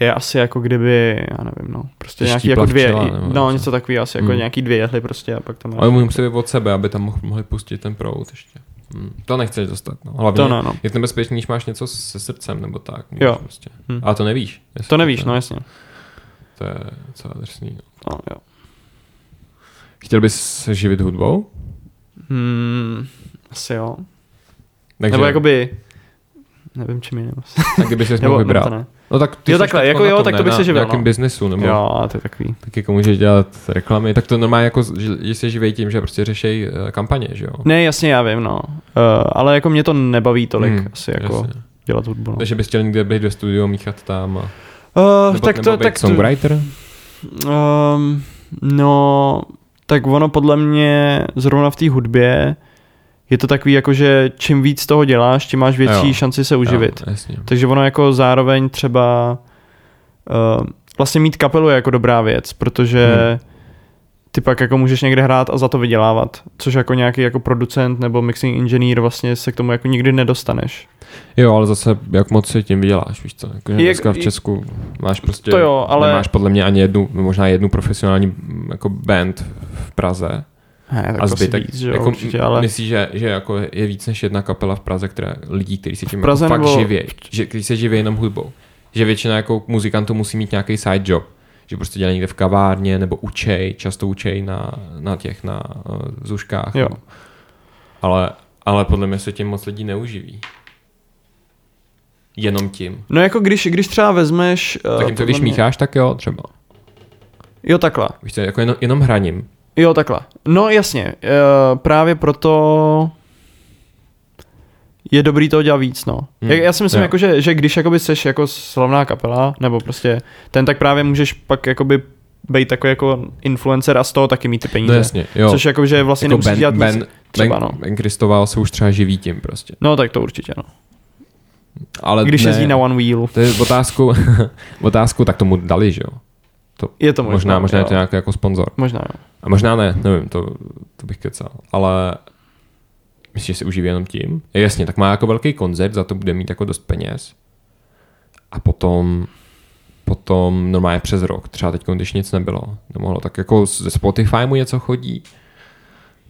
je asi jako kdyby, já nevím, no, prostě Že nějaký jako dvě, včela, no něco. něco takový asi, jako Hmm. nějaký dvě jehly prostě a pak tam Ale můžu se od sebe, aby tam mohl, mohli pustit ten proud ještě. Hmm. To nechceš dostat, no. Hlavně To ne, no. je to nebezpečný, když máš něco se srdcem nebo tak. Jo. Prostě. Hm. Ale to nevíš. To nevíš, to, no jasně. To je docela drsný. No. No, jo. Chtěl bys se živit hudbou? Hmm, asi jo. Takže, Nebo jakoby, nevím čím jiným. tak kdyby si Nebo, mohl nebo vybrat. to ne. No tak ty Jo, takhle, jako na jo, tak to bych na se živil, nějakém no. biznesu, nebo Jo, to je takový. tak jako můžeš dělat reklamy, tak to normálně jako, že se živí tím, že prostě řešej eh, kampaně, že jo? Ne, jasně, já vím, no. Uh, ale jako mě to nebaví tolik, Hmm, asi jako jasně. dělat hudbu. No. Takže bys chtěl někde být ve studiu, míchat tam a... Uh, Nebo, tak nebo to, být tak to, songwriter? Um, no, tak ono podle mě zrovna v té hudbě je to takový jako, že čím víc toho děláš, tím máš větší Jo. šanci se uživit. Jo, jasně. Takže ono jako zároveň třeba uh, vlastně mít kapelu je jako dobrá věc, protože Hmm. ty pak jako můžeš někde hrát a za to vydělávat, což jako nějaký jako producent nebo mixing engineer vlastně se k tomu jako nikdy nedostaneš. Jo, ale zase jak moc si tím vyděláš, víš co? Jako, že dneska v Česku máš prostě... To jo, ale- Nemáš podle mě ani jednu, možná jednu profesionální mm, jako band v Praze. Ne, tak a zbytek, víc, že jo, jako, určitě, ale myslíš, že, že jako je víc než jedna kapela v Praze, která lidí, kteří si tím Praze jako fakt nebo- živí, že, kteří se živí jenom hudbou. Že většina jako muzikantů musí mít nějaký side job. Že prostě dělají někde v kavárně, nebo učej, často učej na, na těch, na uh, zuškách. Jo. No. Ale, ale podle mě se tím moc lidí neuživí. Jenom tím. No jako když, když třeba vezmeš... eh, Tak jim to, když mě- mícháš, tak jo, třeba. Jo, takhle. Víš co, jako jenom, jenom hraním. Jo, takhle. No jasně, eh, právě proto je dobrý to dělat víc, no. Hmm, Hmm, já si myslím, jo. jako, že, že když jakoby seš jako slavná kapela, nebo prostě ten, tak právě můžeš pak jakoby být takový jako influencer a z toho taky mít ty peníze. No jasně, jo. Což jako, že vlastně jako nemusíš ben, dělat ben, nic. Třeba, ben, no. ben Kristoval se už třeba živí tím prostě. No tak to určitě, no. Ale Když ne, jezdí na One Wheel. To je otázku, otázku, tak tomu dali, že jo? To, Je to možná, možná, možná je to nějaký jako sponzor. Možná, jo. A možná ne, nevím, to, to bych kecal. Ale myslíš, že se uživí jenom tím? Jasně, tak má jako velký koncert, za to bude mít jako dost peněz. A potom potom normálně přes rok, třeba teď, když nic nebylo, nemohlo, tak jako ze Spotify mu něco chodí,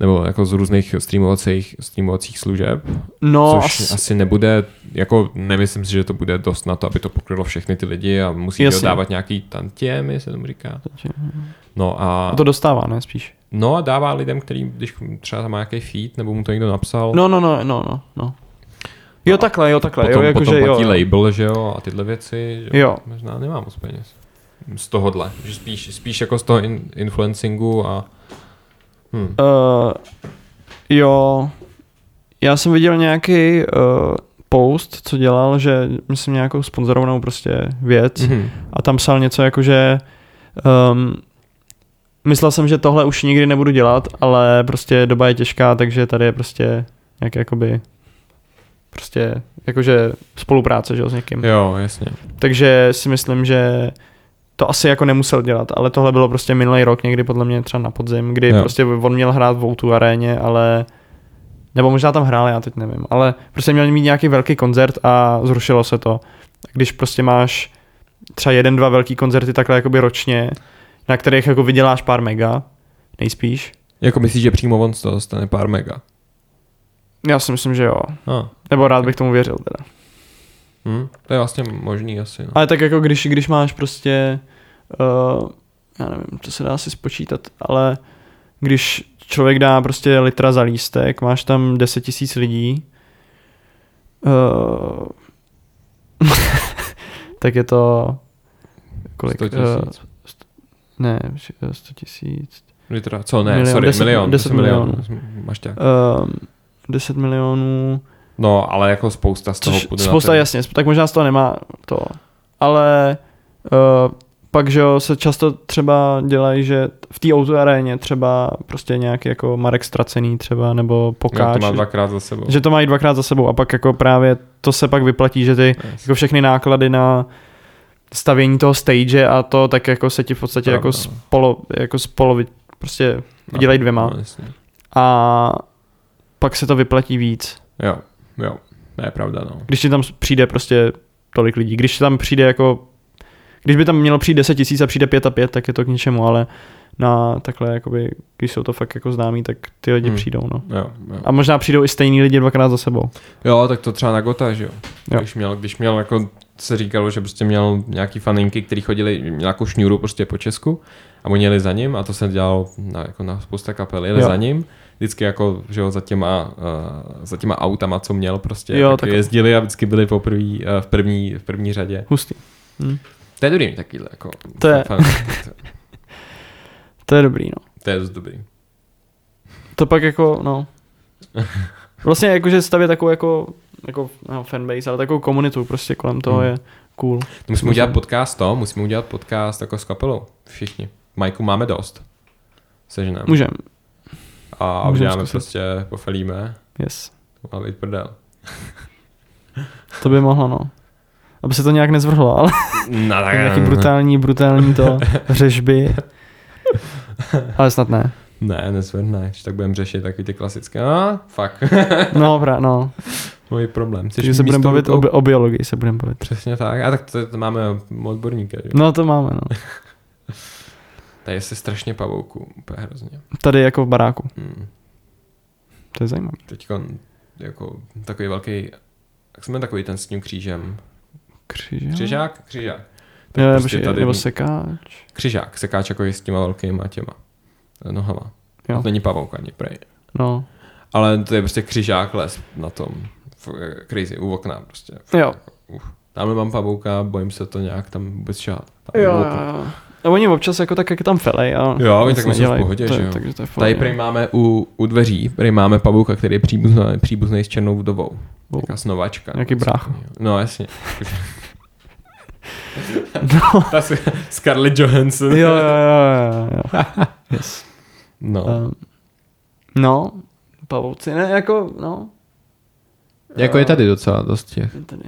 nebo jako z různých streamovacích, streamovacích služeb, No, což as, asi nebude, jako nemyslím si, že to bude dost na to, aby to pokrylo všechny ty lidi a musí Jasně. dávat nějaký tantiemy, se tomu říká. No a, a to dostává, ne, spíš. no a dává lidem, který, když třeba tam má nějaký feed, nebo mu to někdo napsal, No, no, no, no, no, no. Jo, No, takhle, jo, takhle. potom, jo, jako, potom že platí jo. label, že jo, a tyhle věci, že Jo. možná nemá moc peněz. Z tohohle, že spíš, spíš jako z toho in, influencingu a Uh, jo, já jsem viděl nějaký uh, post, co dělal, že myslím nějakou sponzorovanou prostě věc Mhm. a tam psal něco jako, že um, myslel jsem, že tohle už nikdy nebudu dělat, ale prostě doba je těžká, takže tady je prostě nějaké jakoby prostě jakože spolupráce, že jo, s někým. Jo, jasně. Takže si myslím, že to asi jako nemusel dělat, ale tohle bylo prostě minulý rok někdy podle mě třeba na podzim, kdy Jo. prostě on měl hrát v O2 aréně, ale nebo možná tam hrál, já teď nevím, ale prostě měl mít nějaký velký koncert a zrušilo se to. Když prostě máš třeba jeden, dva velký koncerty takhle jakoby ročně, na kterých jako vyděláš pár mega, nejspíš. Jako myslíš, že přímo on z toho dostane pár mega? Já si myslím, že jo. Ah. Nebo rád bych tomu věřil teda. Hm? To je vlastně možný asi. No. Ale tak jako když, když máš prostě, uh, já nevím, to se dá asi spočítat, ale když člověk dá prostě litra za lístek, máš tam 10 tisíc lidí, uh, tak je to kolik? 100 Uh, tisíc. ne, 100 tisíc. Litra, co ne, Milion, sorry, 10 milion. 10 milionů. Máš tak. Uh, 10 milionů, No, ale jako spousta z toho což půjde na spousta ten- jasně, tak možná z toho nemá to. Ale uh, pak, že jo, se často třeba dělají, že v té autoaréně třeba prostě nějaký jako Marek Stracený třeba, nebo Pokáč, to má dvakrát za sebou. že to mají dvakrát za sebou a pak jako právě to se pak vyplatí, že ty Yes. jako všechny náklady na stavění toho stage a to, tak jako se ti v podstatě Pravda, jako no. spolo, jako spolo prostě vydělají dvěma No, jasně. a pak se to vyplatí víc. Jo, jo, to je pravda, no. Když ti tam přijde prostě tolik lidí. Když tam přijde jako, když by tam mělo přijít 10 tisíc a přijde 5 a 5, tak je to k ničemu, ale na takhle, jakoby, když jsou to fakt jako známí, tak ty lidi Hmm. přijdou, no. Jo, jo. A možná přijdou i stejní lidi dvakrát za sebou. jo, tak to třeba na Gota, že jo. Jo. Když měl, když měl jako se říkalo, že prostě měl nějaký faninky, který chodili, měl nějakou šňůru prostě po Česku a oni jeli za ním a to se dělalo na, jako na spousta kapel, jeli Jo. za ním, vždycky jako, že jo, za těma, uh, za těma autama, co měl prostě, Jo, tak, tak- jezdili a vždycky byli poprvý, uh, v, první, v první řadě. Hustý. Hm. To je dobrý takovýhle, jako. To je- to, To je dobrý, no. to je dost dobrý. To pak jako, no. Vlastně jakože stavět takovou jako, jako no, fanbase, ale takovou komunitu prostě kolem toho Hmm. je cool. Musíme udělat podcast to, musíme udělat podcast jako s kapelou, všichni. Majku máme dost. Seženem. Můžem, A uděláme prostě, pofelíme. yes. To má být prdel. To by mohlo, no. Aby se to nějak nezvrhlo, ale No tak nějaký brutální, brutální to řežby. Ale snad ne. Ne, nezvedne, když tak budeme řešit taky ty klasické. No, fuck. No, pra, no. Můj problém. Chceš Takže se budeme bavit o, o biologii, se budeme bavit. Přesně tak. A tak to, to máme odborníka. Že? No to máme, no. Tady je se strašně pavouku, úplně hrozně. Tady jako v baráku. Hmm. To je zajímavé. Teď jako takový velký, jak jsme takový ten s tím křížem. Křižák? Křižák? Křižák. Jo, prostě prostě tady- nebo sekáč. Křižák, sekáč jako je s těma velkýma těma nohama. Jo. To není pavouk ani prej. No. Ale to je prostě křižák les na tom. F- Crazy, u okna prostě. Jo. Uf. Tamhle mám pavouka, bojím se to nějak tam vůbec šát. Jo, jo, jo. A oni občas jako tak, jak tam felej. A Jo, oni tak jsou v pohodě, to že jo. Takže to je v Tady prý máme u, u dveří, prý máme pavouka, který je příbuzný, příbuzný s černou vdovou. Wow. Taká snovačka. Nějaký brácha. takového. No jasně. No. Ta Scarlett Johansson. Jo, jo, jo, jo, jo. Yes. No. Um, no, pavouci, ne, jako, no. Jako je tady docela dost těch. Je Tady.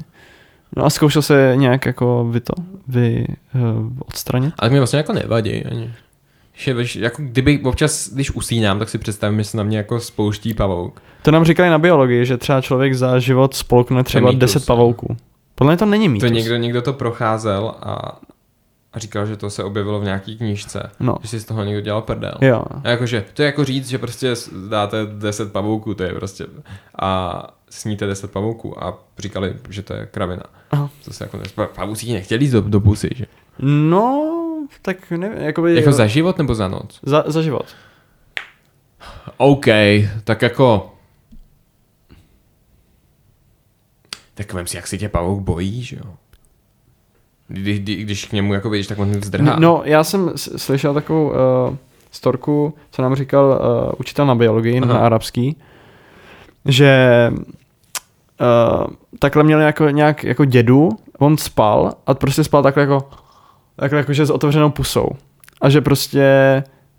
No a zkoušel se nějak jako vy to, vy uh, odstranit? Ale mi vlastně jako nevadí ani. Že, jako kdyby občas, když usínám, tak si představím, že se na mě jako spouští pavouk. To nám říkali na biologii, že třeba člověk za život spolkne třeba mýtus, 10 no. pavouků. Podle mě to není mýtus. To někdo, někdo to procházel a, a říkal, že to se objevilo v nějaký knížce. No, Že si z toho někdo dělal prdel. jo. A jakože, to je jako říct, že prostě dáte 10 pavouků, to je prostě, a sníte 10 pavouků a říkali, že to je kravina. Aha. To se jako, pavouci ti nechtěli jít do, do pusy, že? No, tak nevím, jakoby... Jako za život nebo za noc? za, za život. OK, tak jako... Tak vem si, jak si tě pavouk bojí, že jo? Kdy, kdy, když k němu jako vidíš, tak on zdrhá. No, já jsem slyšel takovou uh, storku, co nám říkal uh, učitel na biologii, Aha. na arabský, že uh, takhle měl jako, nějak jako dědu, on spal a prostě spal takhle jako, takhle jako, že s otevřenou pusou. A že prostě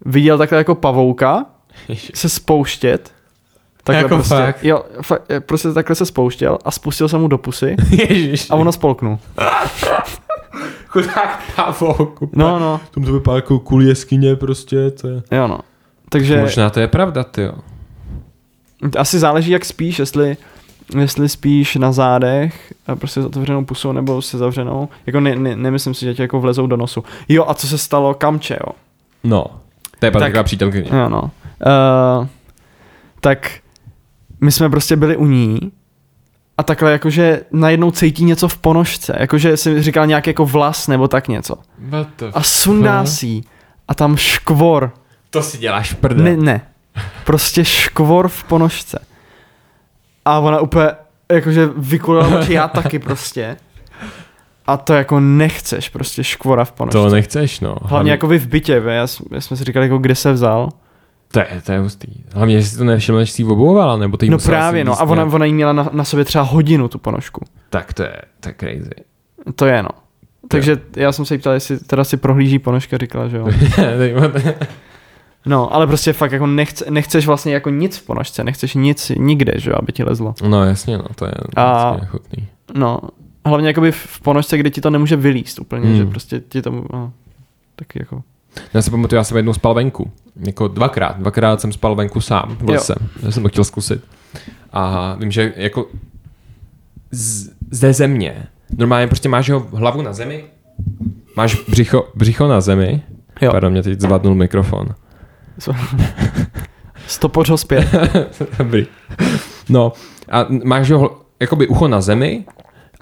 viděl takhle jako pavouka se spouštět. Takhle Jako prostě, fakt? Jo, fakt, eh, prostě takhle se spouštěl a spustil se mu do pusy Ježiš. a ono spolknul. Chudák pavouk. No, no, Tom to vypadá jako kůl jeskyně prostě, to je... jo no. Takže Možná to je pravda, ty jo. Asi záleží, jak spíš, jestli, jestli spíš na zádech, a prostě s otevřenou pusou nebo se zavřenou. Jako ne, ne, nemyslím si, že tě jako vlezou do nosu. Jo, a co se stalo Kamče, jo? No. To je taková přítelkyně. Jo, no. Uh, tak my jsme prostě byli u ní a takhle jakože najednou cítí něco v ponožce, jakože si říkal nějak jako vlas nebo tak něco. A sundá si a tam škvor. To si děláš prdel. Ne, ne. Prostě škvor v ponožce. A ona úplně jakože vykulila oči, já taky prostě. A to jako nechceš, prostě škvora v ponožce. To nechceš, no. Hlavně jako vy v bytě, vy, já, jsme- já jsme si říkali, jako kde se vzal. To je, to je hustý. Hlavně, že si to nevšiml, než si ji obuvovala, nebo ty No právě, no. A ona, ona jí měla na, na sobě třeba hodinu tu ponožku. Tak to je, to je crazy. To je no. Takže já jsem se jí ptal, jestli teda si prohlíží ponožka, říkala, že jo. No, ale prostě fakt jako nechce, nechceš vlastně jako nic v ponožce, nechceš nic nikde, že jo, aby ti lezlo. no jasně, no, to je A- vlastně chutný. No, hlavně jakoby v ponožce, kde ti to nemůže vylíst úplně, Hmm. že prostě ti to, no, taky jako, Já si pamatuju, já jsem jednou spal venku. Jako dvakrát. Dvakrát jsem spal venku sám v lese. Já jsem to chtěl zkusit. A vím, že jako z, ze země. Normálně prostě máš jeho hlavu na zemi, máš břicho, břicho na zemi. Jo. Pardon, mě teď zvadnul mikrofon. stopořil zpět. Dobrý. No a máš ho jakoby ucho na zemi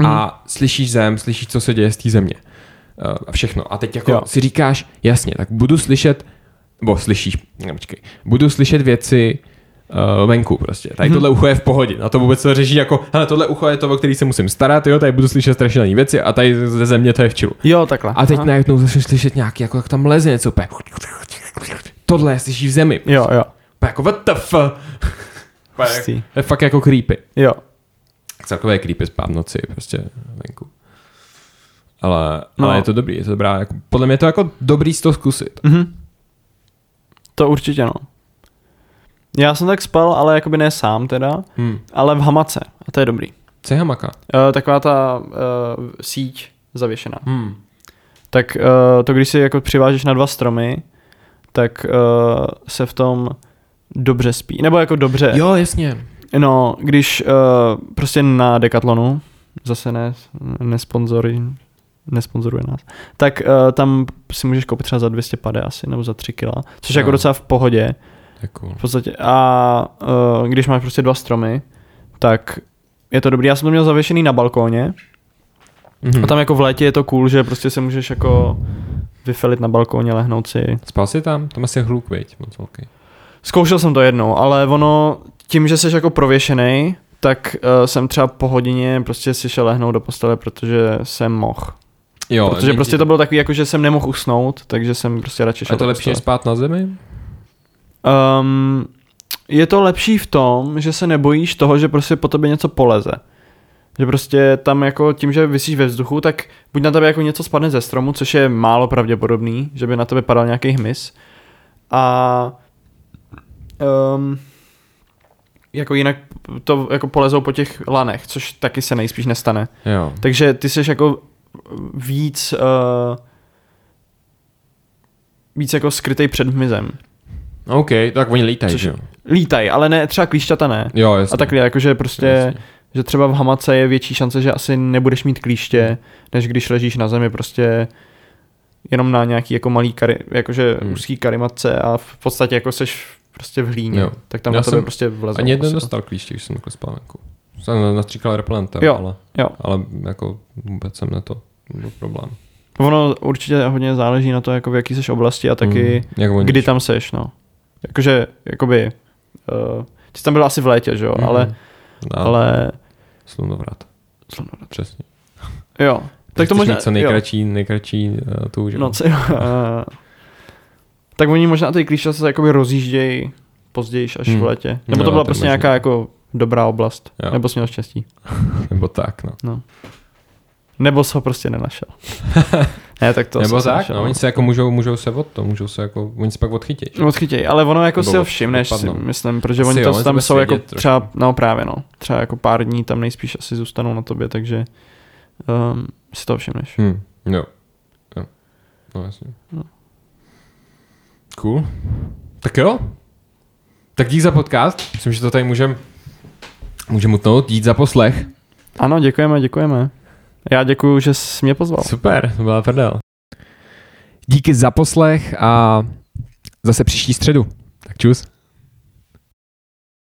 a slyšíš zem, slyšíš, co se děje z té země. Uh, A všechno. A teď jako Jo. si říkáš, jasně, tak budu slyšet, nebo slyšíš, ne, počkej, budu slyšet věci uh, venku prostě. Tady tohle ucho je v pohodě. Na to vůbec to řeší jako, hele, tohle ucho je to, o který se musím starat, jo, tady budu slyšet strašné věci a tady ze země to je v čilu. Jo, takhle. A teď Aha. najednou začneš slyšet nějaký, jako jak tam leze něco, úplně. Tohle slyšíš v zemi. Jo, jo. Úplně jako what the f... Úplně Hustý. To je fakt jako creepy. Jo. Celkové creepy spát v noci prostě venku. Ale, No. ale je to dobrý, je to dobrá. Jako, podle mě je to jako dobrý z toho zkusit. Mhm. To určitě, no. Já jsem tak spal, ale jakoby ne sám teda, Hmm. ale v hamace. A to je dobrý. Co je hamaka? Uh, taková ta uh, síť zavěšená. Hmm. Tak uh, to, když si jako přivážeš na dva stromy, tak uh, se v tom dobře spí. Nebo jako dobře. Jo, jasně. No, když uh, prostě na Decathlonu, zase ne, nesponzory, nesponzoruje nás, tak uh, tam si můžeš koupit třeba za 200 pade asi, nebo za 3 kila, což je jako docela v pohodě. Cool. V podstatě. A uh, když máš prostě dva stromy, tak je to dobrý. Já jsem to měl zavěšený na balkóně Mhm. a tam jako v létě je to cool, že prostě se můžeš jako vyfelit na balkóně, lehnout si. Spal jsi tam? Tam asi hluk, viď? Moc velký. Zkoušel jsem to jednou, ale ono, tím, že jsi jako prověšený, tak uh, jsem třeba po hodině prostě si šel lehnout do postele, protože jsem mohl. Jo, Protože prostě to bylo takový, jako že jsem nemohl usnout, takže jsem prostě radši A šel je to lepší, spát na zemi? Um, je to lepší v tom, že se nebojíš toho, že prostě po tobě něco poleze. Že prostě tam jako tím, že vysíš ve vzduchu, tak buď na tebe jako něco spadne ze stromu, což je málo pravděpodobný, že by na tebe padal nějaký hmyz. A um, jako jinak to jako polezou po těch lanech, což taky se nejspíš nestane. Jo. Takže ty jsi jako víc uh, víc jako skrytej před hmyzem. OK, tak oni lítají, že jo? Lítaj, ale ne, třeba klíšťata ne. Jo, jasně. A takhle, jakože prostě, Jasně. Že třeba v hamace je větší šance, že asi nebudeš mít klíště, než když ležíš na zemi prostě jenom na nějaký jako malý kary, jakože Hmm. úzký karimatce a v podstatě jako seš prostě v hlíně, Jo. tak tam Já na tebe prostě vlezou. Ani jeden asi. dostal klíště, když jsem takhle spal venku. Jsem nastříkal repelentem, Jo. ale, Jo. ale jako vůbec jsem na to byl problém. Ono určitě hodně záleží na to, jako v jaký seš oblasti a taky Mm, jak kdy tam seš, no. Jakože, jakoby, uh, ty jsi tam byl asi v létě, že jo, Mhm. ale, Dá, ale, Slunovrat, přesně. jo. Tak to možná, co jo. nejkratší, nejkratší uh, tu, že? No, co, uh, tak oni možná ty klíče se jakoby rozjíždějí později až Hmm. v létě. No, Nebo to to byla je prostě možný. nějaká jako dobrá oblast. Jo. Nebo jsi měl štěstí. Nebo tak, no. Nebo jsi ho prostě nenašel. ne, tak to Nebo tak, našel, no, oni se jako můžou, můžou se od to, můžou se jako, oni se pak odchytějí. že? Odchytěj, ale ono jako Nebo si ho všimneš, si myslím, protože Asi oni jo, to to tam jsou jako trošku. třeba, no právě no, třeba jako pár dní tam nejspíš asi zůstanou na tobě, takže um, si to všimneš. Hm, jo. jo. No jasně. No. Cool. Tak jo. Tak dík za podcast. Myslím, že to tady můžem můžem utnout. Dík za poslech. Ano, děkujeme, děkujeme. Já děkuju, že jsi mě pozval. Super, to byla prdel. Díky za poslech a zase příští středu. Tak čus.